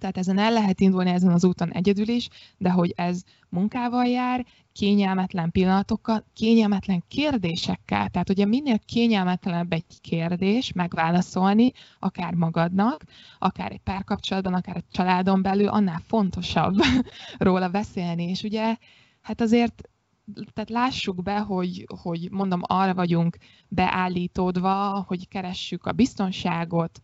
tehát ezen el lehet indulni ezen az úton egyedül is, de hogy ez munkával jár, kényelmetlen pillanatokkal, kényelmetlen kérdésekkel. Tehát ugye minél kényelmetlenebb egy kérdés megválaszolni, akár magadnak, akár egy párkapcsolatban, akár egy családon belül, annál fontosabb róla beszélni. És ugye hát azért tehát lássuk be, hogy, hogy mondom, arra vagyunk beállítódva, hogy keressük a biztonságot,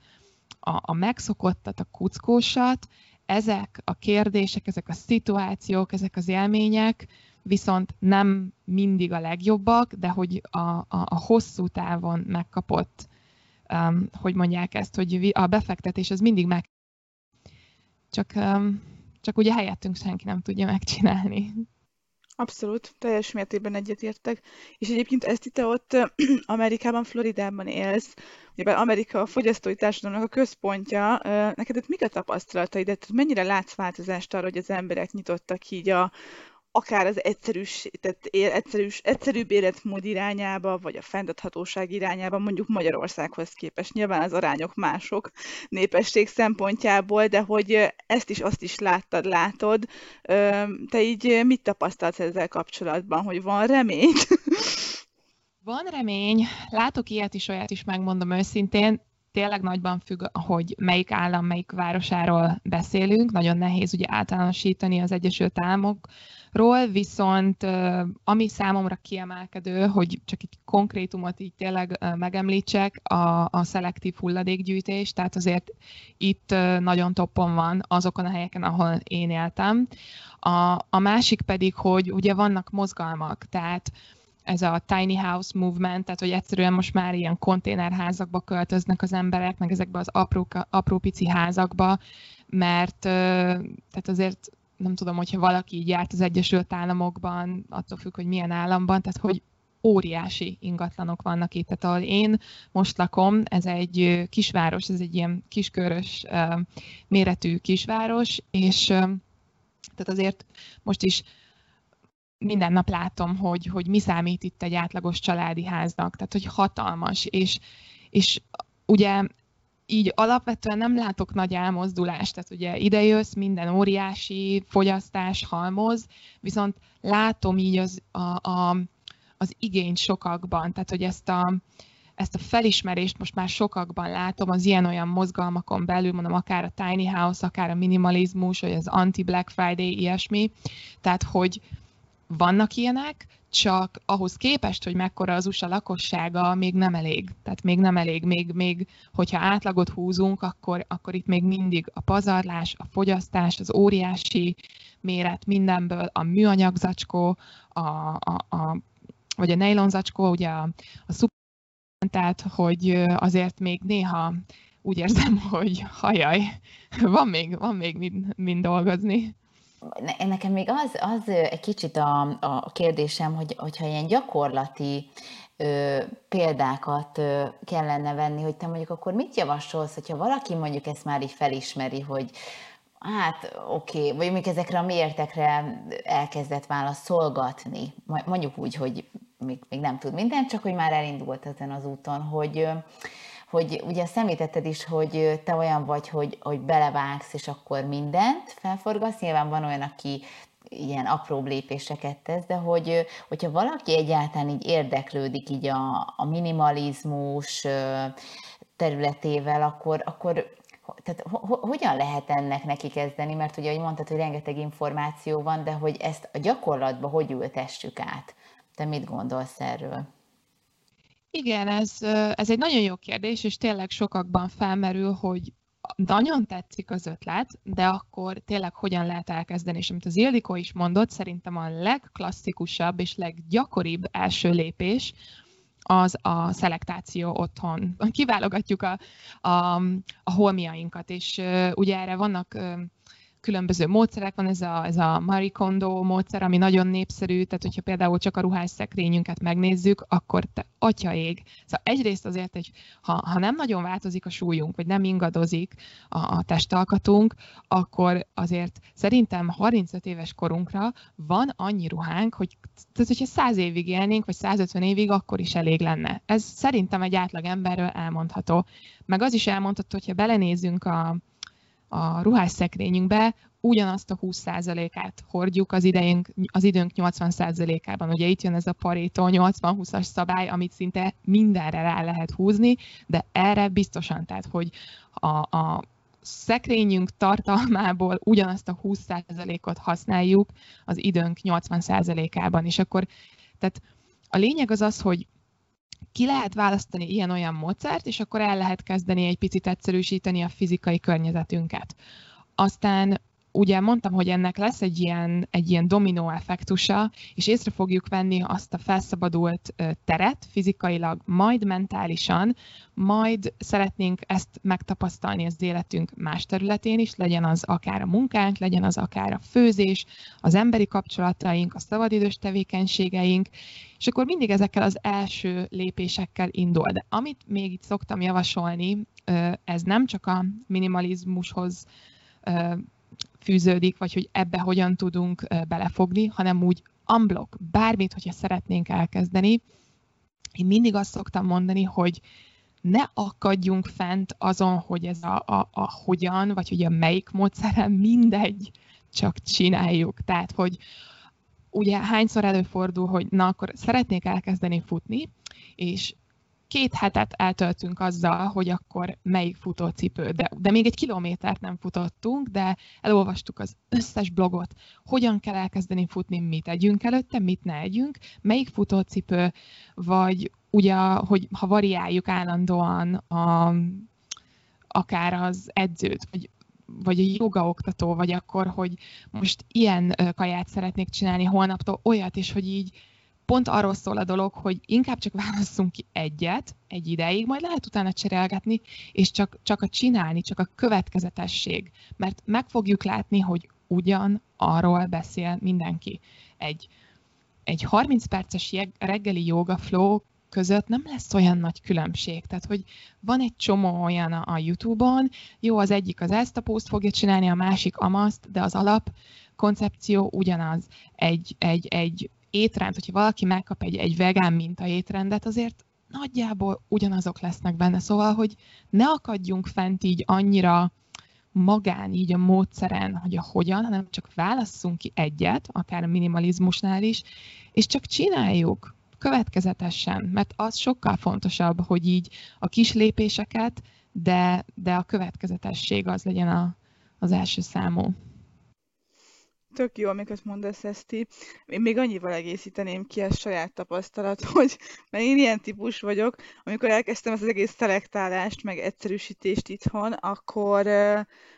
a, a megszokottat, a kuckósat, ezek a kérdések, ezek a szituációk, ezek az élmények viszont nem mindig a legjobbak, de hogy a, a, a hosszú távon megkapott, um, hogy mondják ezt, hogy a befektetés az mindig meg. Csak, um, csak ugye helyettünk senki nem tudja megcsinálni. Abszolút, teljes mértékben egyetértek. És egyébként ezt itt ott Amerikában, Floridában élsz, ugye Amerika a fogyasztói társadalomnak a központja, neked itt mik a tapasztalataid? Mennyire látsz változást arra, hogy az emberek nyitottak így a, akár az egyszerűs, tehát egyszerűs, egyszerűbb életmód irányába, vagy a fenntarthatóság irányába, mondjuk Magyarországhoz képest. Nyilván az arányok mások népesség szempontjából, de hogy ezt is, azt is láttad, látod. Te így mit tapasztalsz ezzel kapcsolatban, hogy van remény? Van remény, látok ilyet is, olyat is, megmondom őszintén tényleg nagyban függ, hogy melyik állam, melyik városáról beszélünk. Nagyon nehéz ugye általánosítani az Egyesült Államokról, viszont ami számomra kiemelkedő, hogy csak egy konkrétumot így tényleg megemlítsek, a, a szelektív hulladékgyűjtés, tehát azért itt nagyon toppon van azokon a helyeken, ahol én éltem. A, a másik pedig, hogy ugye vannak mozgalmak, tehát ez a tiny house movement, tehát hogy egyszerűen most már ilyen konténerházakba költöznek az emberek, meg ezekbe az apró, apró pici házakba, mert tehát azért nem tudom, hogyha valaki így járt az Egyesült Államokban, attól függ, hogy milyen államban, tehát hogy óriási ingatlanok vannak itt. Tehát ahol én most lakom, ez egy kisváros, ez egy ilyen kiskörös méretű kisváros, és tehát azért most is minden nap látom, hogy, hogy mi számít itt egy átlagos családi háznak, tehát hogy hatalmas, és, és ugye így alapvetően nem látok nagy elmozdulást, tehát ugye idejössz, minden óriási fogyasztás halmoz, viszont látom így az, a, a, az igényt sokakban, tehát hogy ezt a, ezt a felismerést most már sokakban látom az ilyen-olyan mozgalmakon belül, mondom, akár a tiny house, akár a minimalizmus, vagy az anti-Black Friday, ilyesmi, tehát hogy vannak ilyenek, csak ahhoz képest, hogy mekkora az USA lakossága, még nem elég. Tehát még nem elég. Még, még hogyha átlagot húzunk, akkor, akkor itt még mindig a pazarlás, a fogyasztás, az óriási méret mindenből, a műanyag zacskó, a, a, a, vagy a nylon zacskó, ugye a, a szuper, tehát hogy azért még néha úgy érzem, hogy hajaj, van még, van még mind, mind dolgozni nekem még az, az egy kicsit a, a kérdésem, hogy, hogyha ilyen gyakorlati ö, példákat ö, kellene venni, hogy te mondjuk akkor mit javasolsz, hogyha valaki mondjuk ezt már így felismeri, hogy hát oké, okay, vagy mondjuk ezekre a miértekre elkezdett válaszolgatni, mondjuk úgy, hogy még, még nem tud mindent, csak hogy már elindult ezen az úton, hogy hogy ugye azt említetted is, hogy te olyan vagy, hogy, hogy belevágsz, és akkor mindent felforgasz. Nyilván van olyan, aki ilyen apró lépéseket tesz, de hogy, hogyha valaki egyáltalán így érdeklődik így a, a minimalizmus területével, akkor, akkor tehát ho- hogyan lehet ennek neki kezdeni? Mert ugye, ahogy mondtad, hogy rengeteg információ van, de hogy ezt a gyakorlatban hogy ültessük át? Te mit gondolsz erről? Igen, ez, ez egy nagyon jó kérdés, és tényleg sokakban felmerül, hogy nagyon tetszik az ötlet, de akkor tényleg hogyan lehet elkezdeni? És amit az Ildikó is mondott, szerintem a legklasszikusabb és leggyakoribb első lépés az a szelektáció otthon. Kiválogatjuk a, a, a holmiainkat, és ugye erre vannak különböző módszerek, van ez a, ez a Marie Kondo módszer, ami nagyon népszerű, tehát hogyha például csak a ruhásszekrényünket megnézzük, akkor te atya ég. Szóval egyrészt azért, hogy ha, ha nem nagyon változik a súlyunk, vagy nem ingadozik a, a testalkatunk, akkor azért szerintem 35 éves korunkra van annyi ruhánk, hogy tehát, hogyha 100 évig élnénk, vagy 150 évig, akkor is elég lenne. Ez szerintem egy átlag emberről elmondható. Meg az is elmondható, hogyha belenézünk a, a ruhásszekrényünkbe ugyanazt a 20%-át hordjuk az, idejünk, az időnk 80%-ában. Ugye itt jön ez a Pareto 80-20-as szabály, amit szinte mindenre rá lehet húzni, de erre biztosan, tehát hogy a, a szekrényünk tartalmából ugyanazt a 20%-ot használjuk az időnk 80%-ában, és akkor tehát a lényeg az az, hogy ki lehet választani ilyen-olyan módszert, és akkor el lehet kezdeni egy picit egyszerűsíteni a fizikai környezetünket. Aztán ugye mondtam, hogy ennek lesz egy ilyen, egy ilyen dominó effektusa, és észre fogjuk venni azt a felszabadult teret fizikailag, majd mentálisan, majd szeretnénk ezt megtapasztalni az életünk más területén is, legyen az akár a munkánk, legyen az akár a főzés, az emberi kapcsolataink, a szabadidős tevékenységeink, és akkor mindig ezekkel az első lépésekkel indul. De amit még itt szoktam javasolni, ez nem csak a minimalizmushoz fűződik, vagy hogy ebbe hogyan tudunk belefogni, hanem úgy unblock, bármit, hogyha szeretnénk elkezdeni. Én mindig azt szoktam mondani, hogy ne akadjunk fent azon, hogy ez a, a, a hogyan, vagy hogy a melyik módszeren mindegy, csak csináljuk. Tehát, hogy ugye hányszor előfordul, hogy na akkor szeretnék elkezdeni futni, és két hetet eltöltünk azzal, hogy akkor melyik futócipő, de, de még egy kilométert nem futottunk, de elolvastuk az összes blogot, hogyan kell elkezdeni futni, mit együnk előtte, mit ne együnk, melyik futócipő, vagy ugye, hogy ha variáljuk állandóan a, akár az edzőt, vagy vagy a joga oktató, vagy akkor, hogy most ilyen kaját szeretnék csinálni holnaptól, olyat, és hogy így pont arról szól a dolog, hogy inkább csak válasszunk ki egyet, egy ideig, majd lehet utána cserélgetni, és csak, csak a csinálni, csak a következetesség. Mert meg fogjuk látni, hogy ugyan arról beszél mindenki. Egy, egy 30 perces reggeli yoga flow között nem lesz olyan nagy különbség. Tehát, hogy van egy csomó olyan a, YouTube-on, jó, az egyik az ezt a poszt fogja csinálni, a másik amaszt, de az alap koncepció ugyanaz. Egy, egy, egy étrend, hogyha valaki megkap egy, egy vegán minta étrendet, azért nagyjából ugyanazok lesznek benne. Szóval, hogy ne akadjunk fent így annyira magán, így a módszeren, hogy a hogyan, hanem csak válasszunk ki egyet, akár a minimalizmusnál is, és csak csináljuk következetesen, mert az sokkal fontosabb, hogy így a kis lépéseket, de, de a következetesség az legyen a, az első számú. Tök jó, amiket mondasz, Eszti. Én még annyival egészíteném ki a saját tapasztalat, hogy mert én ilyen típus vagyok, amikor elkezdtem ezt az egész szelektálást, meg egyszerűsítést itthon, akkor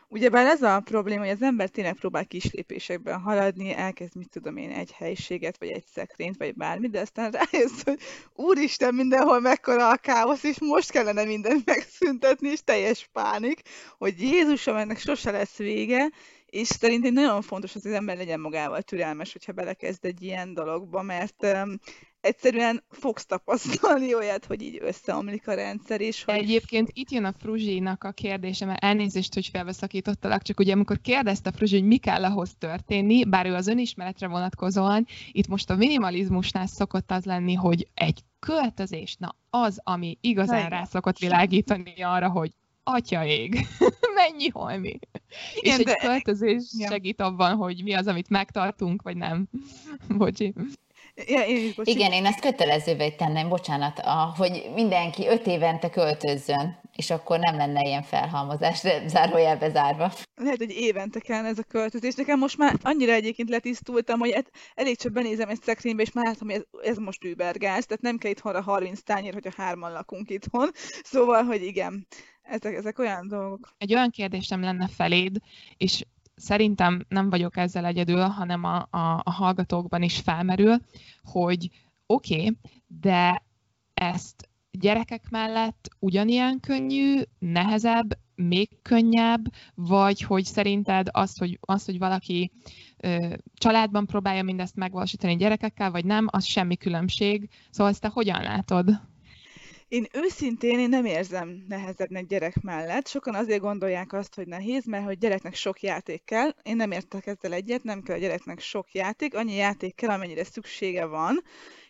ugyebár ez a probléma, hogy az ember tényleg próbál kis lépésekben haladni, elkezd, mit tudom én, egy helyiséget, vagy egy szekrényt, vagy bármit, de aztán rájössz, hogy úristen, mindenhol mekkora a káosz, és most kellene mindent megszüntetni, és teljes pánik, hogy Jézusom, ennek sose lesz vége, és szerintem nagyon fontos, hogy az ember legyen magával türelmes, hogyha belekezd egy ilyen dologba, mert um, egyszerűen fogsz tapasztalni olyat, hogy így összeomlik a rendszer is. Hogy... Egyébként itt jön a Fruzsinak a kérdése, mert elnézést, hogy felveszakítottalak, csak ugye amikor kérdezte Fruzsi, hogy mi kell ahhoz történni, bár ő az önismeretre vonatkozóan, itt most a minimalizmusnál szokott az lenni, hogy egy költözés, na az, ami igazán rá szokott világítani arra, hogy atya ég, mennyi holmi. Igen, és egy költözés ja. segít abban, hogy mi az, amit megtartunk, vagy nem. Bocsi. Ja, én is, Igen, én ezt kötelezővé tenném, bocsánat, a, hogy mindenki öt évente költözzön, és akkor nem lenne ilyen felhalmozás, de zárójelbe zárva. Lehet, hogy évente kellene ez a költözés. Nekem most már annyira egyébként letisztultam, hogy elég csak benézem egy szekrénybe, és már látom, hogy ez, ez most übergáz, tehát nem kell itthonra 30 tányér, hogyha hárman lakunk itthon. Szóval, hogy igen, ezek, ezek olyan dolgok. Egy olyan kérdésem lenne feléd, és szerintem nem vagyok ezzel egyedül, hanem a, a, a hallgatókban is felmerül, hogy oké, okay, de ezt gyerekek mellett ugyanilyen könnyű, nehezebb, még könnyebb, vagy hogy szerinted az, hogy, az, hogy valaki ö, családban próbálja mindezt megvalósítani gyerekekkel, vagy nem, az semmi különbség. Szóval ezt te hogyan látod? Én őszintén én nem érzem nehezebbnek gyerek mellett. Sokan azért gondolják azt, hogy nehéz, mert hogy gyereknek sok játék kell. Én nem értek ezzel egyet, nem kell a gyereknek sok játék, annyi játék kell, amennyire szüksége van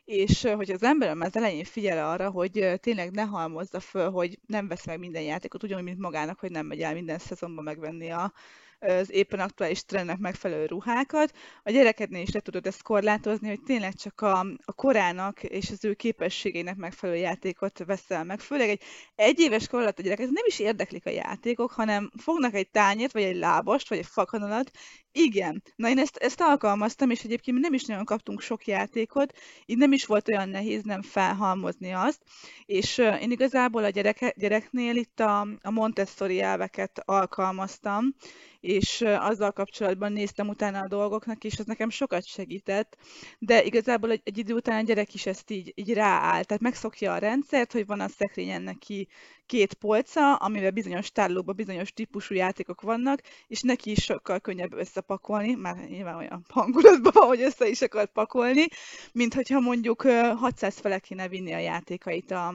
és hogy az ember az elején figyel arra, hogy tényleg ne halmozza föl, hogy nem vesz meg minden játékot, ugyanúgy, mint magának, hogy nem megy el minden szezonban megvenni a, az éppen aktuális trendnek megfelelő ruhákat. A gyerekednél is le tudod ezt korlátozni, hogy tényleg csak a, a korának és az ő képességeinek megfelelő játékot veszel meg. Főleg egy egyéves kor alatt a gyerek, ez nem is érdeklik a játékok, hanem fognak egy tányért, vagy egy lábast, vagy egy fakanalat, igen. Na én ezt, ezt alkalmaztam, és egyébként nem is nagyon kaptunk sok játékot, így nem is volt olyan nehéz nem felhalmozni azt, és én igazából a gyerek, gyereknél itt a, a Montessori elveket alkalmaztam, és azzal kapcsolatban néztem utána a dolgoknak, és ez nekem sokat segített, de igazából egy, egy idő után a gyerek is ezt így, így rááll, tehát megszokja a rendszert, hogy van a szekrényen neki két polca, amivel bizonyos tárolókban bizonyos típusú játékok vannak, és neki is sokkal könnyebb összepakolni, már nyilván olyan hangulatban van, hogy össze is akar pakolni, mint hogyha mondjuk 600 fele kéne vinni a játékait a,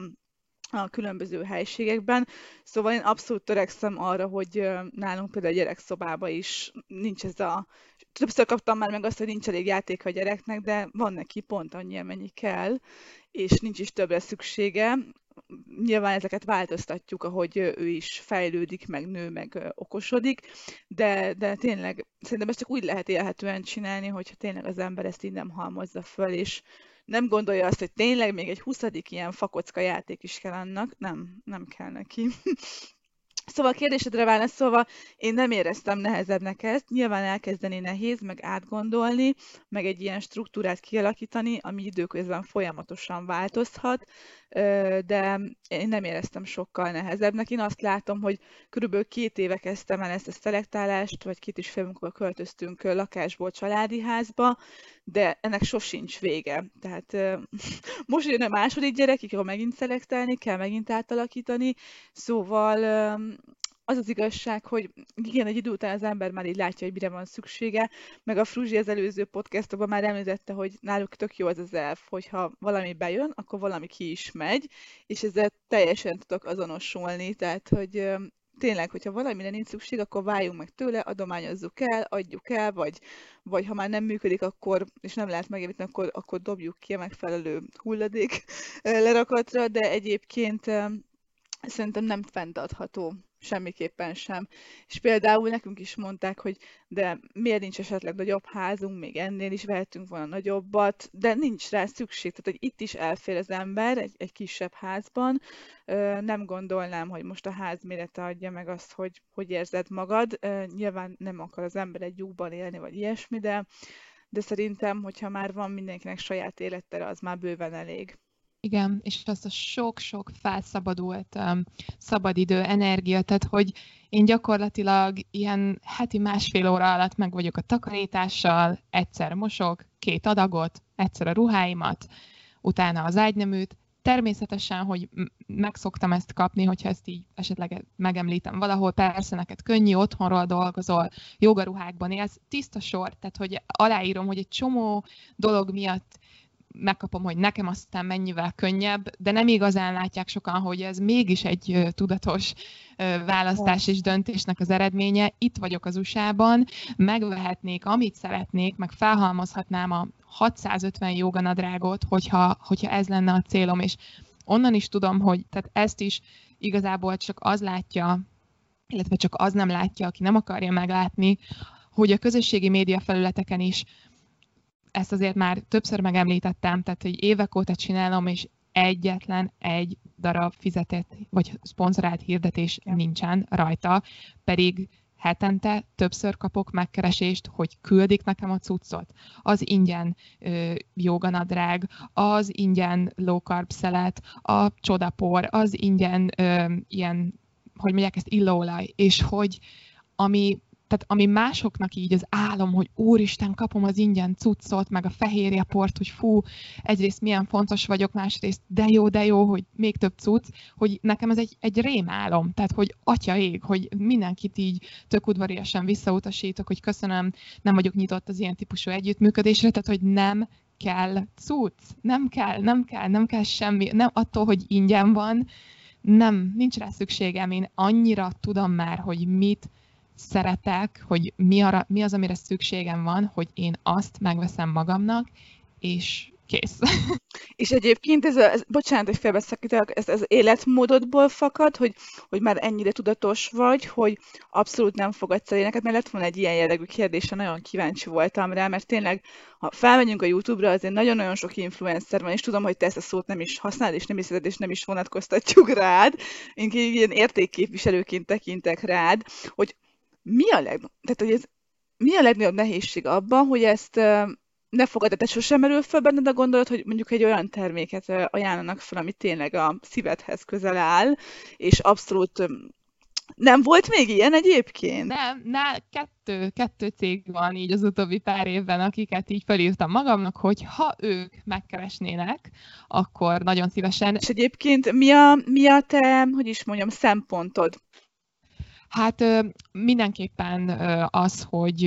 a különböző helységekben. Szóval én abszolút törekszem arra, hogy nálunk például a gyerekszobában is nincs ez a... Többször kaptam már meg azt, hogy nincs elég játék a gyereknek, de van neki pont annyi, amennyi kell, és nincs is többre szüksége. Nyilván ezeket változtatjuk, ahogy ő is fejlődik, meg nő, meg okosodik, de, de tényleg szerintem ezt csak úgy lehet élhetően csinálni, hogyha tényleg az ember ezt így nem halmozza föl, és nem gondolja azt, hogy tényleg még egy huszadik ilyen fakocka játék is kell annak. Nem, nem kell neki. Szóval a kérdésedre válaszolva, én nem éreztem nehezebbnek ezt. Nyilván elkezdeni nehéz, meg átgondolni, meg egy ilyen struktúrát kialakítani, ami időközben folyamatosan változhat, de én nem éreztem sokkal nehezebbnek. Én azt látom, hogy körülbelül két éve kezdtem el ezt a szelektálást, vagy két és fél, amikor költöztünk lakásból családi házba, de ennek sosincs vége. Tehát most jön a második gyerek, akkor megint szelektálni kell, megint átalakítani, szóval az az igazság, hogy igen, egy idő után az ember már így látja, hogy mire van szüksége, meg a Fruzsi az előző podcastokban már említette, hogy náluk tök jó az az elf, hogyha valami bejön, akkor valami ki is megy, és ezzel teljesen tudok azonosulni, tehát hogy tényleg, hogyha valamire nincs szükség, akkor váljunk meg tőle, adományozzuk el, adjuk el, vagy, vagy ha már nem működik, akkor, és nem lehet megjavítani, akkor, akkor dobjuk ki a megfelelő hulladék lerakatra, de egyébként szerintem nem fenntartható semmiképpen sem. És például nekünk is mondták, hogy de miért nincs esetleg nagyobb házunk, még ennél is vehetünk volna nagyobbat, de nincs rá szükség, tehát hogy itt is elfér az ember egy, egy kisebb házban. Nem gondolnám, hogy most a ház mérete adja meg azt, hogy hogy érzed magad. Nyilván nem akar az ember egy lyukban élni, vagy ilyesmi, de, de szerintem, hogyha már van mindenkinek saját élettere, az már bőven elég. Igen, és azt a sok-sok felszabadult um, szabadidő, energia, tehát hogy én gyakorlatilag ilyen heti másfél óra alatt meg vagyok a takarítással, egyszer mosok, két adagot, egyszer a ruháimat, utána az ágyneműt, természetesen, hogy megszoktam ezt kapni, hogyha ezt így esetleg megemlítem valahol, persze neked könnyű, otthonról dolgozol, jogaruhákban élsz, tiszta sor, tehát hogy aláírom, hogy egy csomó dolog miatt megkapom, hogy nekem aztán mennyivel könnyebb, de nem igazán látják sokan, hogy ez mégis egy tudatos választás és döntésnek az eredménye. Itt vagyok az USA-ban, megvehetnék, amit szeretnék, meg felhalmozhatnám a 650 joganadrágot, hogyha, hogyha ez lenne a célom, és onnan is tudom, hogy tehát ezt is igazából csak az látja, illetve csak az nem látja, aki nem akarja meglátni, hogy a közösségi média felületeken is ezt azért már többször megemlítettem, tehát hogy évek óta csinálom, és egyetlen egy darab fizetett vagy szponzorált hirdetés ja. nincsen rajta, pedig hetente többször kapok megkeresést, hogy küldik nekem a cuccot. Az ingyen ö, joganadrág, az ingyen low carb szelet, a csodapor, az ingyen ö, ilyen, hogy mondják ezt, illóolaj, és hogy ami tehát ami másoknak így az álom, hogy úristen, kapom az ingyen cuccot, meg a fehérjeport, hogy fú, egyrészt milyen fontos vagyok, másrészt de jó, de jó, hogy még több cucc, hogy nekem ez egy, egy rémálom, tehát hogy atya ég, hogy mindenkit így tök udvariasan visszautasítok, hogy köszönöm, nem vagyok nyitott az ilyen típusú együttműködésre, tehát hogy nem kell cucc, nem kell, nem kell, nem kell semmi, nem attól, hogy ingyen van, nem, nincs rá szükségem, én annyira tudom már, hogy mit szeretek, hogy mi, arra, mi az, amire szükségem van, hogy én azt megveszem magamnak, és kész. És egyébként ez, a, ez bocsánat, hogy felbeszakítok, ez az életmódodból fakad, hogy, hogy már ennyire tudatos vagy, hogy abszolút nem fogadsz el éneket, mert lett volna egy ilyen jellegű kérdése, nagyon kíváncsi voltam rá, mert tényleg, ha felmegyünk a YouTube-ra, azért nagyon-nagyon sok influencer van, és tudom, hogy te ezt a szót nem is használod, és nem is és nem is vonatkoztatjuk rád, én ilyen értékképviselőként tekintek rád, hogy mi a, leg, tehát, hogy ez, mi a legnagyobb nehézség abban, hogy ezt ne fogad, te sosem merül föl benned a gondolat, hogy mondjuk egy olyan terméket ajánlanak fel, ami tényleg a szívedhez közel áll, és abszolút nem volt még ilyen egyébként? Nem, na, kettő, kettő cég van így az utóbbi pár évben, akiket így felírtam magamnak, hogy ha ők megkeresnének, akkor nagyon szívesen. És egyébként mi a, mi a te, hogy is mondjam, szempontod? Hát mindenképpen az, hogy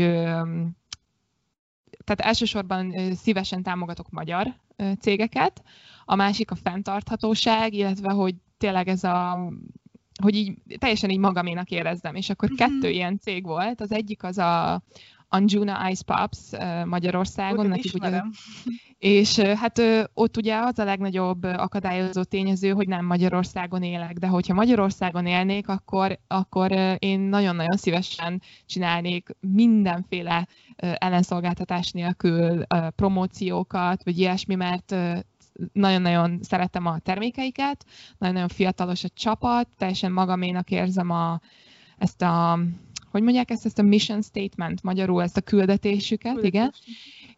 tehát elsősorban szívesen támogatok magyar cégeket, a másik a fenntarthatóság, illetve hogy tényleg ez a hogy így teljesen így magaménak érezzem, és akkor mm-hmm. kettő ilyen cég volt, az egyik az a Anjuna Ice Pops Magyarországon. Nekik ugye, és hát ott ugye az a legnagyobb akadályozó tényező, hogy nem Magyarországon élek, de hogyha Magyarországon élnék, akkor, akkor én nagyon-nagyon szívesen csinálnék mindenféle ellenszolgáltatás nélkül promóciókat, vagy ilyesmi, mert nagyon-nagyon szeretem a termékeiket, nagyon-nagyon fiatalos a csapat, teljesen magaménak érzem a, ezt a hogy mondják ezt, ezt a mission statement, magyarul ezt a küldetésüket, Küldetés. igen.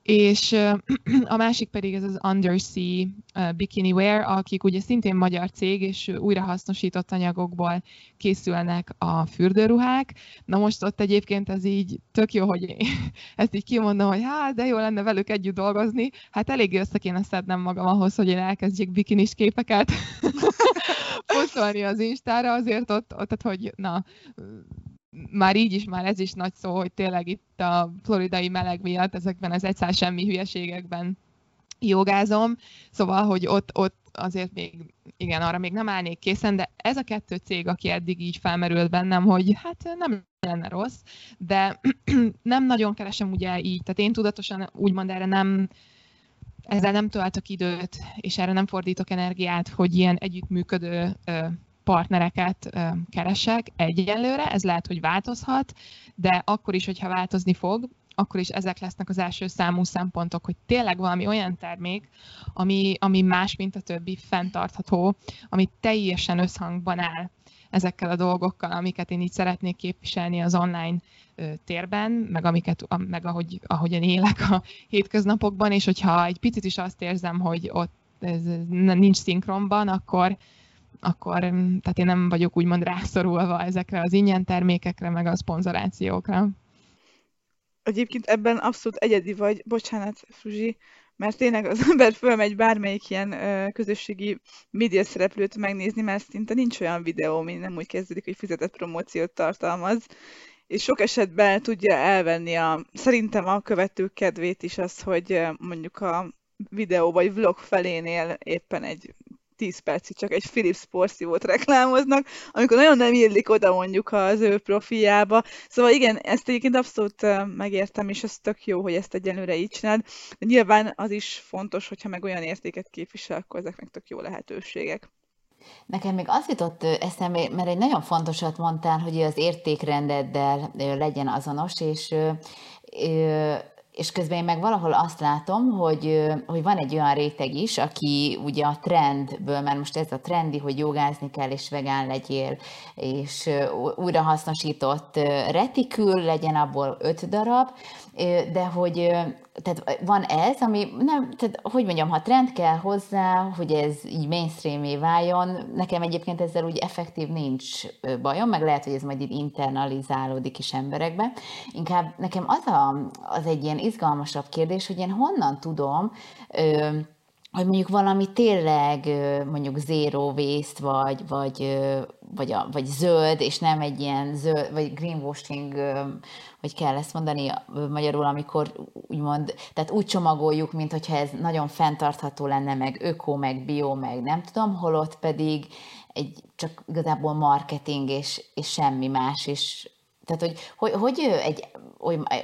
És a másik pedig ez az Undersea Bikini Wear, akik ugye szintén magyar cég, és újrahasznosított anyagokból készülnek a fürdőruhák. Na most ott egyébként ez így tök jó, hogy ezt így kimondom, hogy hát, de jó lenne velük együtt dolgozni. Hát elég össze kéne szednem magam ahhoz, hogy én elkezdjék bikinis képeket posztolni az Instára, azért ott, ott tehát, hogy na, már így is, már ez is nagy szó, hogy tényleg itt a floridai meleg miatt ezekben az egyszer semmi hülyeségekben jogázom, szóval, hogy ott, ott azért még igen, arra még nem állnék készen, de ez a kettő cég, aki eddig így felmerült bennem, hogy hát nem lenne rossz, de nem nagyon keresem ugye így, tehát én tudatosan úgymond erre nem, ezzel nem töltök időt, és erre nem fordítok energiát, hogy ilyen együttműködő partnereket keresek egyenlőre, ez lehet, hogy változhat, de akkor is, hogyha változni fog, akkor is ezek lesznek az első számú szempontok, hogy tényleg valami olyan termék, ami, ami más, mint a többi, fenntartható, ami teljesen összhangban áll ezekkel a dolgokkal, amiket én így szeretnék képviselni az online térben, meg, amiket, meg ahogy, ahogyan élek a hétköznapokban, és hogyha egy picit is azt érzem, hogy ott ez nincs szinkronban, akkor, akkor tehát én nem vagyok úgymond rászorulva ezekre az ingyen termékekre, meg a szponzorációkra. Egyébként ebben abszolút egyedi vagy, bocsánat, Fruzsi, mert tényleg az ember fölmegy bármelyik ilyen ö, közösségi média szereplőt megnézni, mert szinte nincs olyan videó, ami nem úgy kezdődik, hogy fizetett promóciót tartalmaz, és sok esetben tudja elvenni a, szerintem a követők kedvét is az, hogy mondjuk a videó vagy vlog felénél éppen egy 10 percig csak egy Philips porszívót reklámoznak, amikor nagyon nem illik oda mondjuk az ő profiába. Szóval igen, ezt egyébként abszolút megértem, és ez tök jó, hogy ezt egyenlőre így csináld. De nyilván az is fontos, hogyha meg olyan értéket képvisel, akkor ezek meg tök jó lehetőségek. Nekem még az jutott eszembe, mert egy nagyon fontosat mondtál, hogy az értékrendeddel legyen azonos, és és közben én meg valahol azt látom, hogy, hogy van egy olyan réteg is, aki ugye a trendből, mert most ez a trendi, hogy jogázni kell, és vegán legyél, és újrahasznosított retikül legyen abból öt darab, de hogy tehát van ez, ami nem, tehát hogy mondjam, ha trend kell hozzá, hogy ez így mainstreamé váljon, nekem egyébként ezzel úgy effektív nincs bajom, meg lehet, hogy ez majd így internalizálódik is emberekbe. Inkább nekem az, a, az egy ilyen izgalmasabb kérdés, hogy én honnan tudom, hogy mondjuk valami tényleg mondjuk zero waste, vagy, vagy, vagy, a, vagy zöld, és nem egy ilyen zöld, vagy greenwashing, hogy kell ezt mondani magyarul, amikor úgymond, tehát úgy csomagoljuk, mint hogyha ez nagyon fenntartható lenne, meg öko, meg bio, meg nem tudom, holott pedig egy csak igazából marketing és, és semmi más, és tehát, hogy, hogy, hogy egy,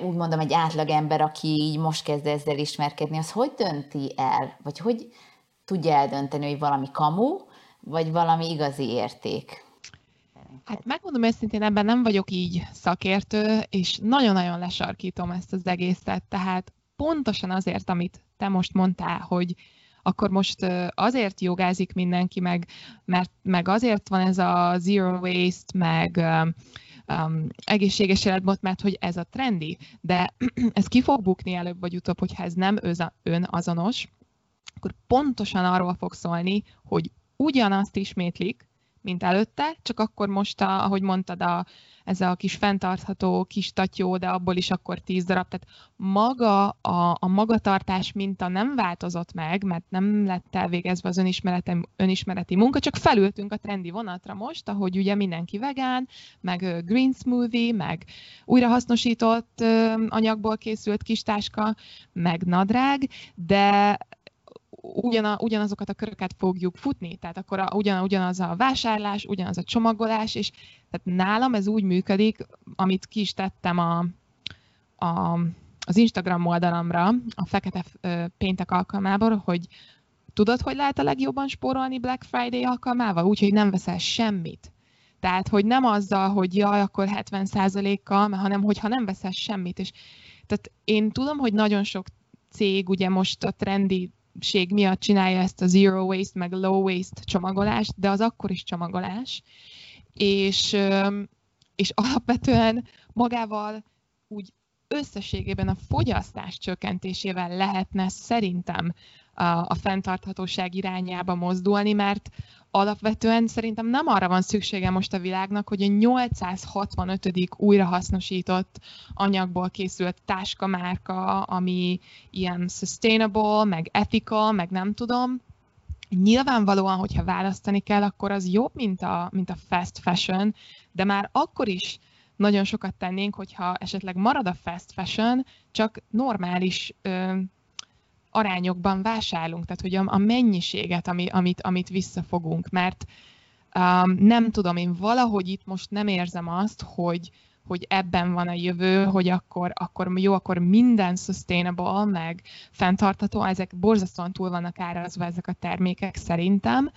úgy mondom, egy átlagember, aki így most kezd ezzel ismerkedni, az hogy dönti el, vagy hogy tudja eldönteni, hogy valami kamu, vagy valami igazi érték? Hát megmondom őszintén, ebben nem vagyok így szakértő, és nagyon-nagyon lesarkítom ezt az egészet, tehát pontosan azért, amit te most mondtál, hogy akkor most azért jogázik mindenki, meg, mert meg azért van ez a zero waste, meg um, egészséges életmód, mert hogy ez a trendi, de ez ki fog bukni előbb vagy utóbb, hogyha ez nem önazonos, akkor pontosan arról fog szólni, hogy ugyanazt ismétlik, mint előtte, csak akkor most, a, ahogy mondtad, a, ez a kis fenntartható kis tatyó, de abból is akkor tíz darab. Tehát maga a, a magatartás minta nem változott meg, mert nem lett elvégezve az önismereti, önismereti munka, csak felültünk a trendi vonatra most, ahogy ugye mindenki vegán, meg green smoothie, meg újrahasznosított anyagból készült kis táska, meg nadrág, de ugyana, ugyanazokat a köröket fogjuk futni, tehát akkor a, ugyan, ugyanaz a vásárlás, ugyanaz a csomagolás, és tehát nálam ez úgy működik, amit ki is tettem a, a, az Instagram oldalamra a fekete péntek alkalmából, hogy tudod, hogy lehet a legjobban spórolni Black Friday alkalmával? Úgyhogy nem veszel semmit. Tehát, hogy nem azzal, hogy jaj, akkor 70%-kal, hanem hogyha nem veszel semmit. És tehát én tudom, hogy nagyon sok cég ugye most a trendi ség miatt csinálja ezt a zero waste, meg low waste csomagolást, de az akkor is csomagolás. És, és alapvetően magával úgy összességében a fogyasztás csökkentésével lehetne szerintem a, a fenntarthatóság irányába mozdulni, mert alapvetően szerintem nem arra van szüksége most a világnak, hogy a 865. újrahasznosított anyagból készült táskamárka, ami ilyen sustainable, meg ethical, meg nem tudom, nyilvánvalóan, hogyha választani kell, akkor az jobb, mint a, mint a fast fashion, de már akkor is nagyon sokat tennénk, hogyha esetleg marad a fast fashion, csak normális arányokban vásárolunk, tehát hogy a, a mennyiséget, ami, amit, amit visszafogunk, mert um, nem tudom, én valahogy itt most nem érzem azt, hogy, hogy ebben van a jövő, hogy akkor, akkor jó, akkor minden sustainable, meg fenntartható, ezek borzasztóan túl vannak árazva ezek a termékek szerintem.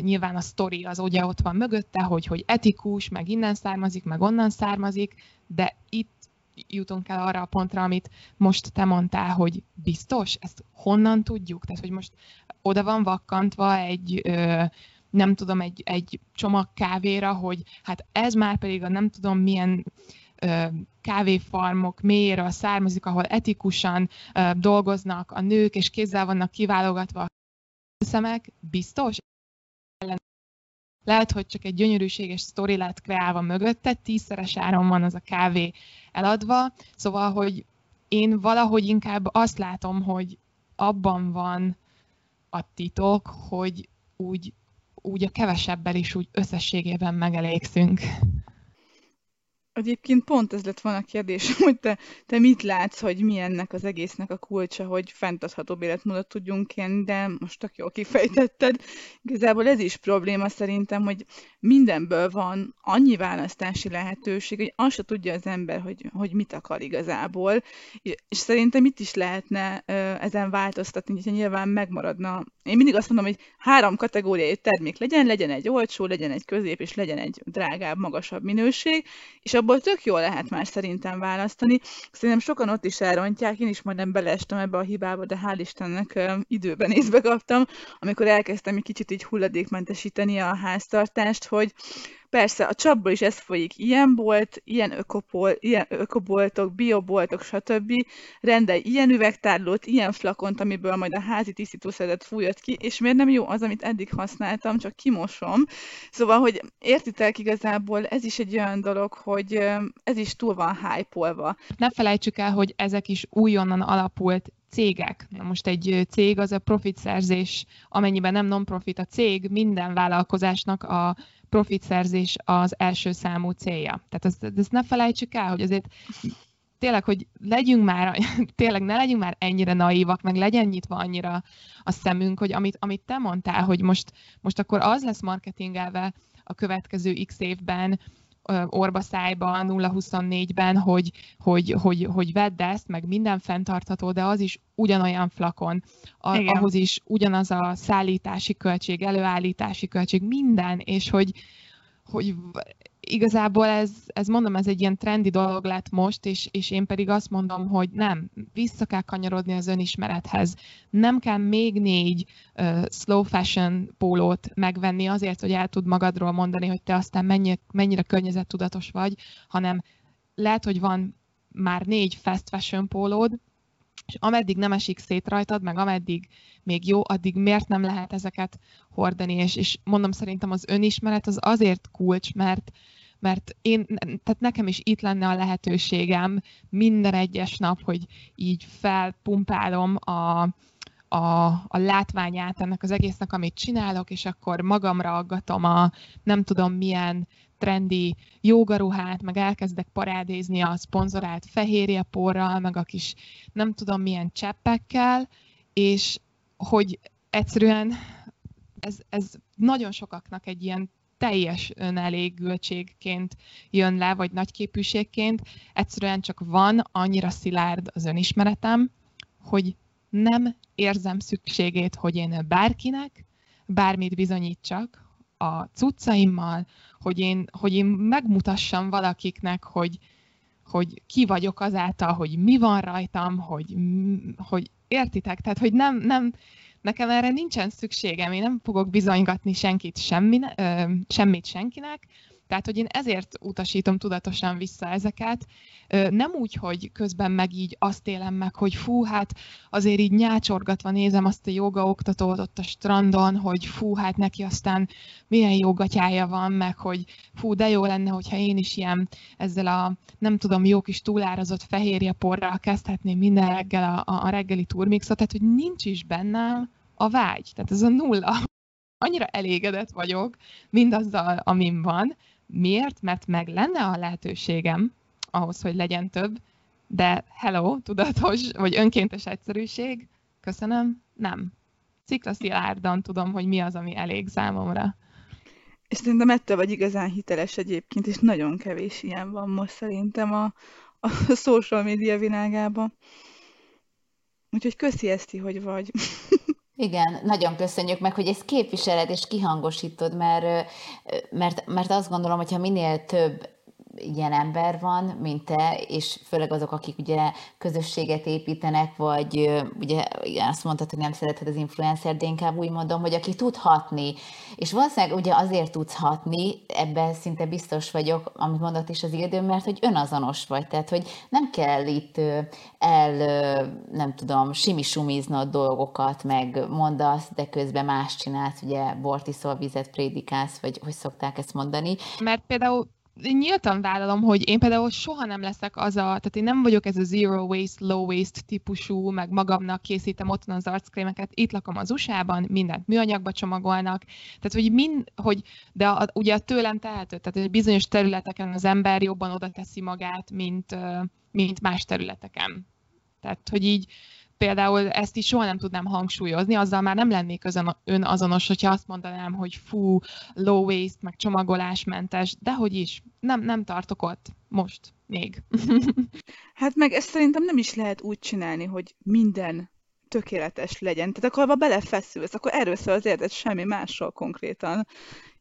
Nyilván a sztori az ugye ott van mögötte, hogy, hogy etikus, meg innen származik, meg onnan származik, de itt jutunk el arra a pontra, amit most te mondtál, hogy biztos? Ezt honnan tudjuk? Tehát, hogy most oda van vakkantva egy ö, nem tudom, egy, egy csomag kávéra, hogy hát ez már pedig a nem tudom milyen ö, kávéfarmok mélyéről származik, ahol etikusan ö, dolgoznak a nők, és kézzel vannak kiválogatva a szemek, biztos? Lehet, hogy csak egy gyönyörűséges sztori lett kreálva mögötte, tízszeres áron van az a kávé eladva, szóval, hogy én valahogy inkább azt látom, hogy abban van a titok, hogy úgy, úgy a kevesebbel is úgy összességében megelégszünk. Egyébként pont ez lett volna a kérdés, hogy te, te mit látsz, hogy mi ennek az egésznek a kulcsa, hogy fenntarthatóbb életmódot tudjunk élni, de most tök jól kifejtetted. Igazából ez is probléma szerintem, hogy mindenből van annyi választási lehetőség, hogy azt se tudja az ember, hogy, hogy mit akar igazából, és szerintem itt is lehetne ezen változtatni, hogyha nyilván megmaradna. Én mindig azt mondom, hogy három kategóriai termék legyen, legyen egy olcsó, legyen egy közép, és legyen egy drágább, magasabb minőség, és abból tök jól lehet már szerintem választani. Szerintem sokan ott is elrontják, én is majdnem beleestem ebbe a hibába, de hál' Istennek időben észbe kaptam, amikor elkezdtem egy kicsit így hulladékmentesíteni a háztartást, hogy Persze, a csapból is ez folyik. Ilyen bolt, ilyen, ökopol, ilyen ökoboltok, bioboltok, stb. Rendel ilyen üvegtárlót, ilyen flakont, amiből majd a házi tisztítószeret fújott ki, és miért nem jó az, amit eddig használtam, csak kimosom. Szóval, hogy értitek igazából, ez is egy olyan dolog, hogy ez is túl van hype Ne felejtsük el, hogy ezek is újonnan alapult cégek. Na most egy cég az a profitszerzés, amennyiben nem non-profit a cég, minden vállalkozásnak a profitszerzés az első számú célja. Tehát ezt, ezt ne felejtsük el, hogy azért tényleg, hogy legyünk már, tényleg ne legyünk már ennyire naívak, meg legyen nyitva annyira a szemünk, hogy amit, amit te mondtál, hogy most, most akkor az lesz marketingelve a következő x évben, orbaszájban, 0-24-ben, hogy, hogy, hogy, hogy vedd ezt, meg minden fenntartható, de az is ugyanolyan flakon, a, ahhoz is ugyanaz a szállítási költség, előállítási költség, minden, és hogy, hogy igazából ez, ez mondom, ez egy ilyen trendi dolog lett most, és, és én pedig azt mondom, hogy nem, vissza kell kanyarodni az önismerethez. Nem kell még négy uh, slow fashion pólót megvenni azért, hogy el tud magadról mondani, hogy te aztán mennyi, mennyire környezettudatos vagy, hanem lehet, hogy van már négy fast fashion pólód, és ameddig nem esik szét rajtad, meg ameddig még jó, addig miért nem lehet ezeket hordani, és, és mondom, szerintem az önismeret az azért kulcs, mert, mert én, tehát nekem is itt lenne a lehetőségem minden egyes nap, hogy így felpumpálom a, a, a látványát ennek az egésznek, amit csinálok, és akkor magamra aggatom a nem tudom milyen trendi jogaruhát, meg elkezdek parádézni a szponzorált fehérjeporral, meg a kis nem tudom milyen cseppekkel, és hogy egyszerűen ez, ez nagyon sokaknak egy ilyen teljes önelégültségként jön le, vagy nagyképűségként. Egyszerűen csak van annyira szilárd az önismeretem, hogy nem érzem szükségét, hogy én bárkinek bármit bizonyítsak a cuccaimmal, hogy én, hogy én megmutassam valakiknek, hogy, hogy ki vagyok azáltal, hogy mi van rajtam, hogy, hogy értitek? Tehát, hogy nem, nem, nekem erre nincsen szükségem, én nem fogok bizonygatni senkit semmi, semmit senkinek, tehát, hogy én ezért utasítom tudatosan vissza ezeket. Nem úgy, hogy közben meg így azt élem meg, hogy fú, hát azért így nyácsorgatva nézem azt a joga oktatót ott a strandon, hogy fú, hát neki aztán milyen jogatyája van, meg hogy fú, de jó lenne, hogyha én is ilyen ezzel a nem tudom, jó kis túlárazott fehérje porral kezdhetném minden reggel a, a reggeli turmixot, tehát hogy nincs is bennem a vágy, tehát ez a nulla. Annyira elégedett vagyok mindazzal, amim van, Miért? Mert meg lenne a lehetőségem ahhoz, hogy legyen több, de hello, tudatos, vagy önkéntes egyszerűség, köszönöm, nem. Sziklaszilárdan tudom, hogy mi az, ami elég számomra. És szerintem ettől vagy igazán hiteles egyébként, és nagyon kevés ilyen van most szerintem a, a social media világában. Úgyhogy köszi Eszti, hogy vagy. Igen, nagyon köszönjük meg, hogy ezt képviseled és kihangosítod, mert, mert, mert azt gondolom, hogy ha minél több ilyen ember van, mint te, és főleg azok, akik ugye közösséget építenek, vagy ugye azt mondtad, hogy nem szereted az influencer, de inkább úgy mondom, hogy aki tud hatni, és valószínűleg ugye azért tudsz hatni, ebben szinte biztos vagyok, amit mondott is az időm, mert hogy önazonos vagy, tehát hogy nem kell itt el, nem tudom, simisumiznod dolgokat, meg mondasz, de közben más csinálsz, ugye bortiszol vizet prédikálsz, vagy hogy szokták ezt mondani. Mert például nyíltan vállalom, hogy én például soha nem leszek az a, tehát én nem vagyok ez a zero waste, low waste típusú, meg magamnak készítem otthon az arckrémeket, itt lakom az USA-ban, mindent műanyagba csomagolnak, tehát hogy mind, hogy, de a, ugye a tőlem tehető, tehát hogy bizonyos területeken az ember jobban oda teszi magát, mint, mint más területeken. Tehát, hogy így, például ezt is soha nem tudnám hangsúlyozni, azzal már nem lennék önazonos, hogyha azt mondanám, hogy fú, low waste, meg csomagolásmentes, de hogy is, nem, nem tartok ott most még. hát meg ezt szerintem nem is lehet úgy csinálni, hogy minden tökéletes legyen. Tehát akkor ha belefeszülsz, akkor erről szól az életed semmi másról konkrétan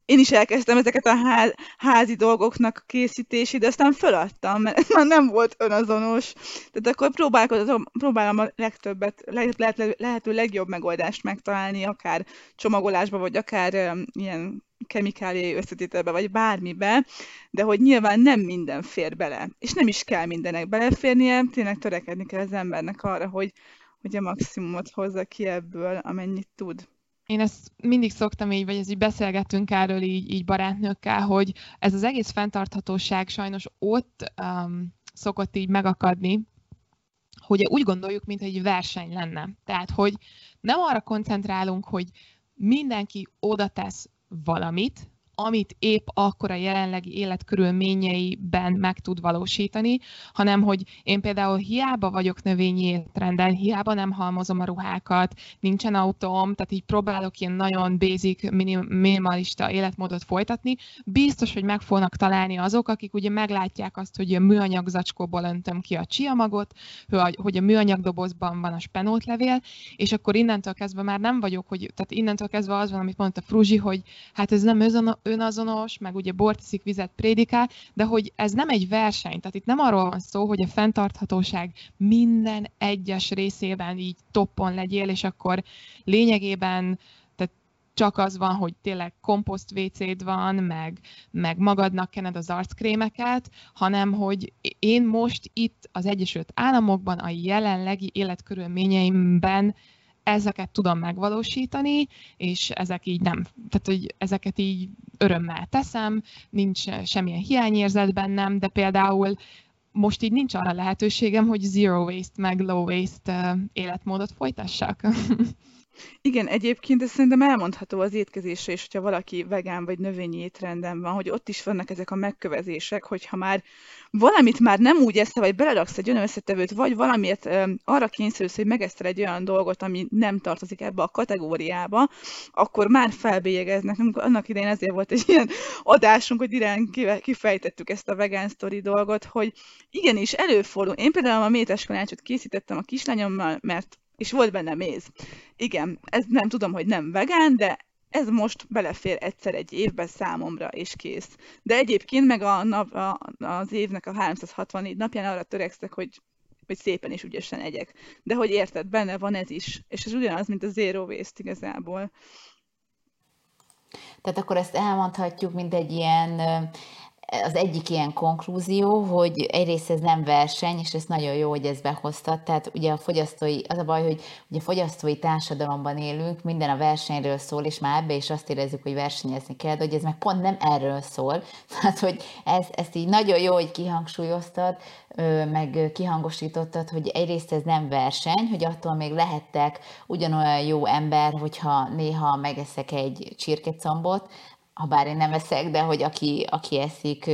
én is elkezdtem ezeket a ház, házi dolgoknak a készítését, de aztán föladtam, mert már nem volt önazonos. Tehát akkor próbálkozom, próbálom a legtöbbet, lehet, lehet, lehető legjobb megoldást megtalálni, akár csomagolásba, vagy akár um, ilyen kemikáliai összetételbe, vagy bármibe, de hogy nyilván nem minden fér bele, és nem is kell mindenek beleférnie, tényleg törekedni kell az embernek arra, hogy, hogy a maximumot hozza ki ebből, amennyit tud én ezt mindig szoktam így, vagy ez így beszélgettünk erről így, így barátnőkkel, hogy ez az egész fenntarthatóság sajnos ott um, szokott így megakadni, hogy úgy gondoljuk, mint egy verseny lenne. Tehát, hogy nem arra koncentrálunk, hogy mindenki oda tesz valamit, amit épp akkor a jelenlegi életkörülményeiben meg tud valósítani, hanem hogy én például hiába vagyok növényi étrenden, hiába nem halmozom a ruhákat, nincsen autóm, tehát így próbálok ilyen nagyon basic, minimalista életmódot folytatni, biztos, hogy meg fognak találni azok, akik ugye meglátják azt, hogy a műanyag zacskóból öntöm ki a csiamagot, hogy a műanyag dobozban van a spenótlevél, és akkor innentől kezdve már nem vagyok, hogy, tehát innentől kezdve az van, amit mondta Fruzsi, hogy hát ez nem önazonos, meg ugye bort iszik, vizet prédikál, de hogy ez nem egy verseny, tehát itt nem arról van szó, hogy a fenntarthatóság minden egyes részében így toppon legyél, és akkor lényegében csak az van, hogy tényleg komposzt WC-d van, meg, meg magadnak kened az arckrémeket, hanem hogy én most itt az Egyesült Államokban a jelenlegi életkörülményeimben ezeket tudom megvalósítani, és ezek így nem, tehát hogy ezeket így örömmel teszem, nincs semmilyen hiányérzet bennem, de például most így nincs arra lehetőségem, hogy zero waste meg low waste életmódot folytassak. Igen, egyébként ez szerintem elmondható az étkezésre is, hogyha valaki vegán vagy növényi étrenden van, hogy ott is vannak ezek a megkövezések, hogyha már valamit már nem úgy eszel, vagy beleraksz egy olyan összetevőt, vagy valamiért ö, arra kényszerülsz, hogy megeszel egy olyan dolgot, ami nem tartozik ebbe a kategóriába, akkor már felbélyegeznek. Annak idején ezért volt egy ilyen adásunk, hogy direkt kifejtettük ezt a vegán story dolgot, hogy igenis előfordul. Én például a métes kalácsot készítettem a kislányommal, mert és volt benne méz. Igen, ez nem tudom, hogy nem vegán, de ez most belefér egyszer egy évben számomra, és kész. De egyébként meg a nap, a, az évnek a 364 napján arra törekszek, hogy, hogy szépen és ügyesen egyek. De hogy érted, benne van ez is. És ez ugyanaz, mint a zero waste igazából. Tehát akkor ezt elmondhatjuk, mint egy ilyen az egyik ilyen konklúzió, hogy egyrészt ez nem verseny, és ez nagyon jó, hogy ezt behoztad. Tehát ugye a fogyasztói, az a baj, hogy ugye a fogyasztói társadalomban élünk, minden a versenyről szól, és már ebbe is azt érezzük, hogy versenyezni kell, de hogy ez meg pont nem erről szól. Tehát, hogy ez, ezt így nagyon jó, hogy kihangsúlyoztad, meg kihangosítottad, hogy egyrészt ez nem verseny, hogy attól még lehettek ugyanolyan jó ember, hogyha néha megeszek egy csirkecombot, ha bár én nem eszek, de hogy aki, aki eszik,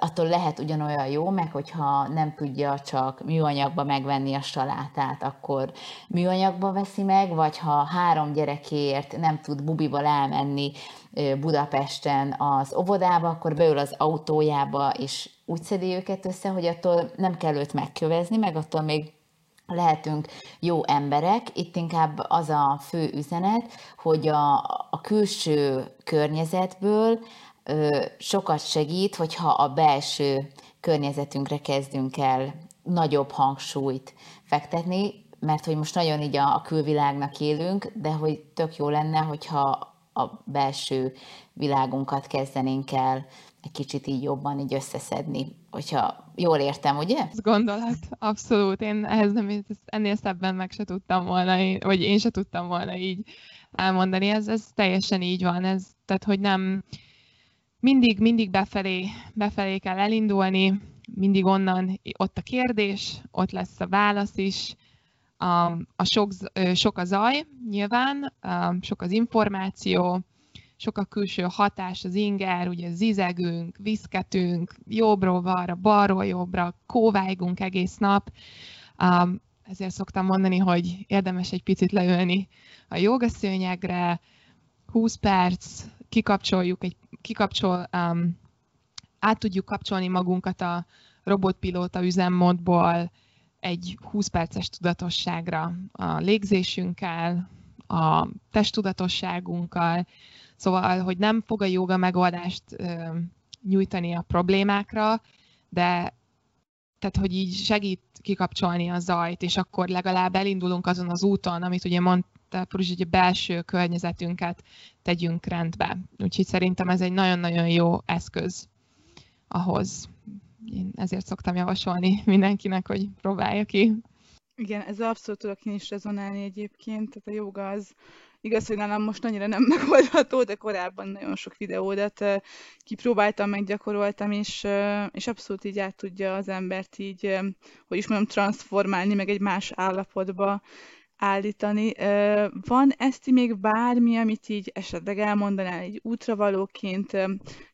attól lehet ugyanolyan jó, meg hogyha nem tudja csak műanyagba megvenni a salátát, akkor műanyagba veszi meg, vagy ha három gyerekért nem tud bubival elmenni Budapesten az óvodába, akkor beül az autójába, és úgy szedi őket össze, hogy attól nem kell őt megkövezni, meg attól még lehetünk jó emberek. Itt inkább az a fő üzenet, hogy a, a külső környezetből ö, sokat segít, hogyha a belső környezetünkre kezdünk el nagyobb hangsúlyt fektetni, mert hogy most nagyon így a, a külvilágnak élünk, de hogy tök jó lenne, hogyha a belső világunkat kezdenénk el egy kicsit így jobban így összeszedni, hogyha jól értem, ugye? Ez gondolat, abszolút. Én ehhez nem, ennél szebben meg se tudtam volna, vagy én se tudtam volna így elmondani. Ez, ez teljesen így van. Ez, tehát, hogy nem mindig, mindig befelé, befelé kell elindulni, mindig onnan ott a kérdés, ott lesz a válasz is, a, a sok, sok a zaj, nyilván, a, sok az információ, sok a külső hatás, az inger, ugye zizegünk, viszketünk, jobbról balra, balról jobbra, kóvájgunk egész nap. Um, ezért szoktam mondani, hogy érdemes egy picit leülni a jogaszőnyegre, 20 perc, kikapcsoljuk, egy, kikapcsol, um, át tudjuk kapcsolni magunkat a robotpilóta üzemmódból egy 20 perces tudatosságra a légzésünkkel, a testtudatosságunkkal, Szóval, hogy nem fog a joga megoldást nyújtani a problémákra, de tehát, hogy így segít kikapcsolni a zajt, és akkor legalább elindulunk azon az úton, amit ugye mondta Pruzs, hogy a belső környezetünket tegyünk rendbe. Úgyhogy szerintem ez egy nagyon-nagyon jó eszköz ahhoz. Én ezért szoktam javasolni mindenkinek, hogy próbálja ki. Igen, ez abszolút tudok én is rezonálni egyébként, tehát a joga az Igaz, hogy nálam most annyira nem megoldható, de korábban nagyon sok videódat kipróbáltam, meggyakoroltam, és, és abszolút így át tudja az embert így, hogy is mondom, transformálni, meg egy más állapotba állítani. Van ezt még bármi, amit így esetleg elmondanál egy útravalóként?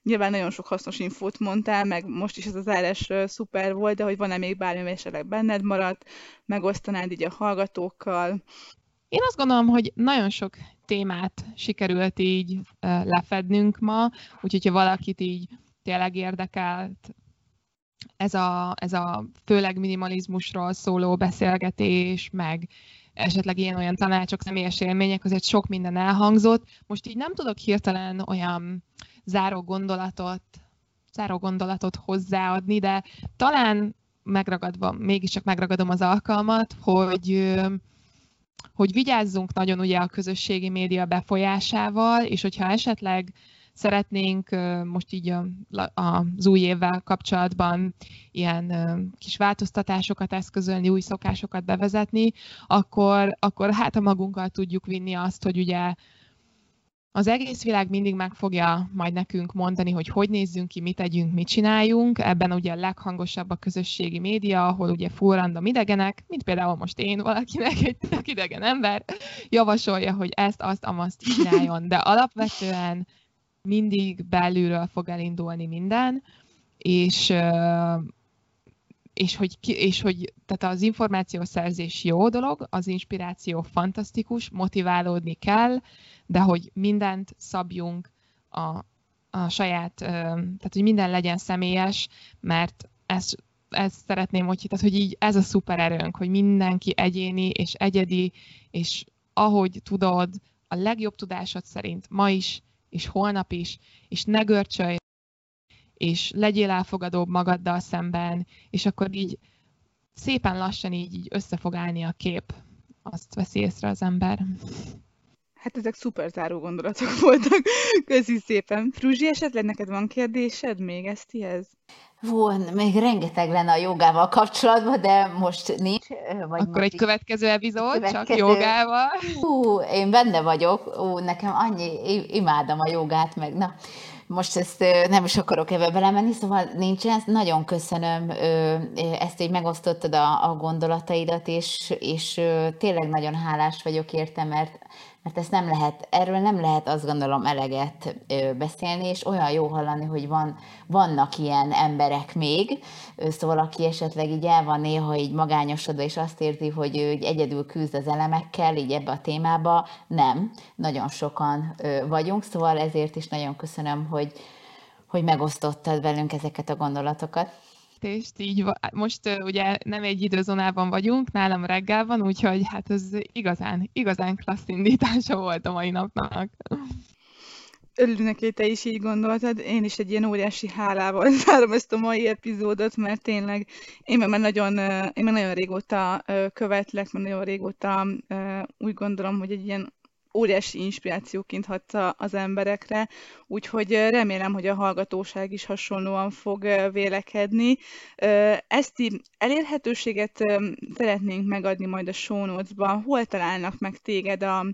Nyilván nagyon sok hasznos infót mondtál, meg most is ez az zárás szuper volt, de hogy van-e még bármi, ami esetleg benned maradt, megosztanád így a hallgatókkal? Én azt gondolom, hogy nagyon sok témát sikerült így lefednünk ma, úgyhogy ha valakit így tényleg érdekelt ez a, ez a főleg minimalizmusról szóló beszélgetés, meg esetleg ilyen-olyan tanácsok, személyes élmények, azért sok minden elhangzott. Most így nem tudok hirtelen olyan záró gondolatot, záró gondolatot hozzáadni, de talán megragadva, mégiscsak megragadom az alkalmat, hogy hogy vigyázzunk nagyon ugye a közösségi média befolyásával, és hogyha esetleg szeretnénk most így az új évvel kapcsolatban ilyen kis változtatásokat eszközölni, új szokásokat bevezetni, akkor, akkor hát a magunkkal tudjuk vinni azt, hogy ugye az egész világ mindig meg fogja majd nekünk mondani, hogy hogy nézzünk ki, mit tegyünk, mit csináljunk. Ebben ugye a leghangosabb a közösségi média, ahol ugye full random idegenek, mint például most én valakinek egy tök idegen ember javasolja, hogy ezt, azt, amazt csináljon. De alapvetően mindig belülről fog elindulni minden, és és hogy, és hogy tehát az információszerzés jó dolog, az inspiráció fantasztikus, motiválódni kell, de hogy mindent szabjunk a, a saját, tehát hogy minden legyen személyes, mert ezt, ezt szeretném, hogy, tehát, hogy így ez a szuper erőnk, hogy mindenki egyéni és egyedi, és ahogy tudod, a legjobb tudásod szerint ma is, és holnap is, és ne görcsölj, és legyél elfogadóbb magaddal szemben, és akkor így szépen lassan így, így össze állni a kép. Azt veszi észre az ember. Hát ezek szuper záró gondolatok voltak. Köszi szépen. Fruzsi, esetleg neked van kérdésed még Esztihez? Van, még rengeteg lenne a jogával kapcsolatban, de most nincs. Vagy Akkor egy következő epizód, következő... csak jogával. Hú, én benne vagyok. Ú, nekem annyi, imádom a jogát, meg na, most ezt nem is akarok ebbe belemenni, szóval nincsen. Nagyon köszönöm, ezt így megosztottad a, a gondolataidat, és, és tényleg nagyon hálás vagyok érte, mert mert ezt nem lehet, erről nem lehet azt gondolom eleget beszélni, és olyan jó hallani, hogy van, vannak ilyen emberek még, szóval aki esetleg így el van néha így magányosodva, és azt érzi, hogy ő így egyedül küzd az elemekkel, így ebbe a témába, nem, nagyon sokan vagyunk, szóval ezért is nagyon köszönöm, hogy, hogy megosztottad velünk ezeket a gondolatokat és így most uh, ugye nem egy időzónában vagyunk, nálam reggel van, úgyhogy hát ez igazán, igazán klassz indítása volt a mai napnak. Örülünk, hogy te is így gondoltad. Én is egy ilyen óriási hálával zárom ezt a mai epizódot, mert tényleg én már nagyon, én már nagyon régóta követlek, mert nagyon régóta úgy gondolom, hogy egy ilyen óriási inspirációként hatta az emberekre, úgyhogy remélem, hogy a hallgatóság is hasonlóan fog vélekedni. Ezt elérhetőséget szeretnénk megadni majd a show notes-ban. Hol találnak meg téged a,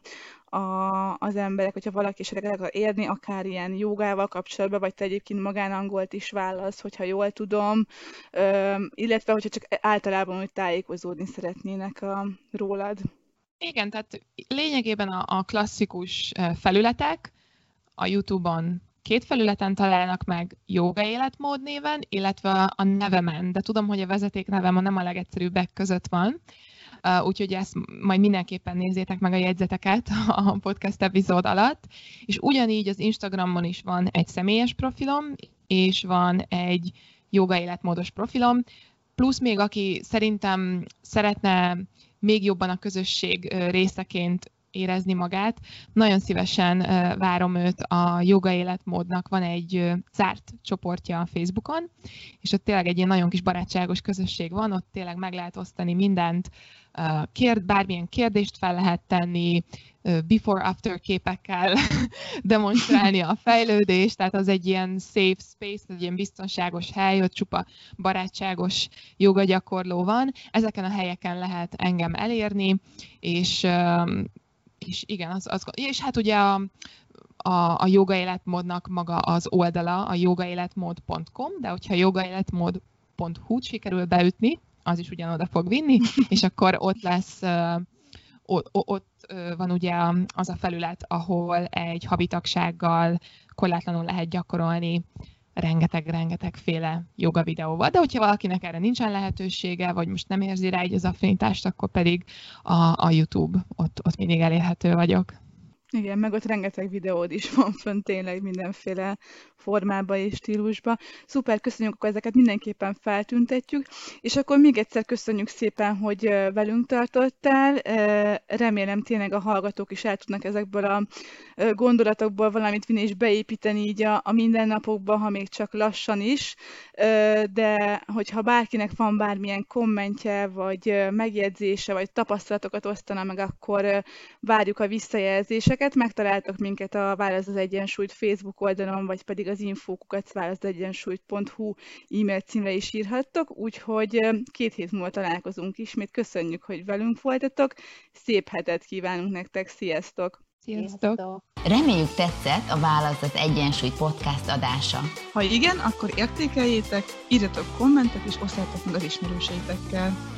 a, az emberek, hogyha valaki esetleg akar érni, akár ilyen jogával kapcsolatban, vagy te egyébként magánangolt is válasz, hogyha jól tudom, illetve hogyha csak általában hogy tájékozódni szeretnének a, rólad. Igen, tehát lényegében a, a klasszikus felületek a YouTube-on két felületen találnak meg Yoga Életmód néven, illetve a nevemen, de tudom, hogy a vezeték nevem a nem a legegyszerűbbek között van, úgyhogy ezt majd mindenképpen nézzétek meg a jegyzeteket a podcast epizód alatt, és ugyanígy az Instagramon is van egy személyes profilom, és van egy joga életmódos profilom, plusz még aki szerintem szeretne még jobban a közösség részeként érezni magát. Nagyon szívesen várom őt a joga életmódnak, van egy zárt csoportja a Facebookon, és ott tényleg egy ilyen nagyon kis barátságos közösség van, ott tényleg meg lehet osztani mindent, kérd, bármilyen kérdést fel lehet tenni, before-after képekkel demonstrálni a fejlődést, tehát az egy ilyen safe space, egy ilyen biztonságos hely, ott csupa barátságos joga gyakorló van. Ezeken a helyeken lehet engem elérni, és, és igen, az, az, és hát ugye a, a, a joga életmódnak maga az oldala a jogaéletmód.com, de hogyha jogaéletmód.hu-t sikerül beütni, az is ugyanoda fog vinni, és akkor ott lesz, ott, ott van ugye az a felület, ahol egy habitagsággal korlátlanul lehet gyakorolni rengeteg-rengeteg féle joga videóval. De hogyha valakinek erre nincsen lehetősége, vagy most nem érzi rá így az affinitást, akkor pedig a, a YouTube, ott, ott mindig elérhető vagyok. Igen, meg ott rengeteg videód is van fönn tényleg mindenféle formába és stílusba. Szuper, köszönjük, akkor ezeket mindenképpen feltüntetjük, és akkor még egyszer köszönjük szépen, hogy velünk tartottál. Remélem tényleg a hallgatók is el tudnak ezekből a gondolatokból valamit vinni és beépíteni így a, a mindennapokba, ha még csak lassan is, de hogyha bárkinek van bármilyen kommentje, vagy megjegyzése, vagy tapasztalatokat osztana meg, akkor várjuk a visszajelzéseket. Megtaláltok minket a Válasz az Egyensúlyt Facebook oldalon, vagy pedig az infókukat válaszegyensúlyt.hu e-mail címre is írhattok, úgyhogy két hét múlva találkozunk ismét. Köszönjük, hogy velünk voltatok. Szép hetet kívánunk nektek, sziasztok! Sziasztok! Reméljük tetszett a Válasz az Egyensúly podcast adása. Ha igen, akkor értékeljétek, írjatok kommentet és osszátok meg az ismerőseitekkel.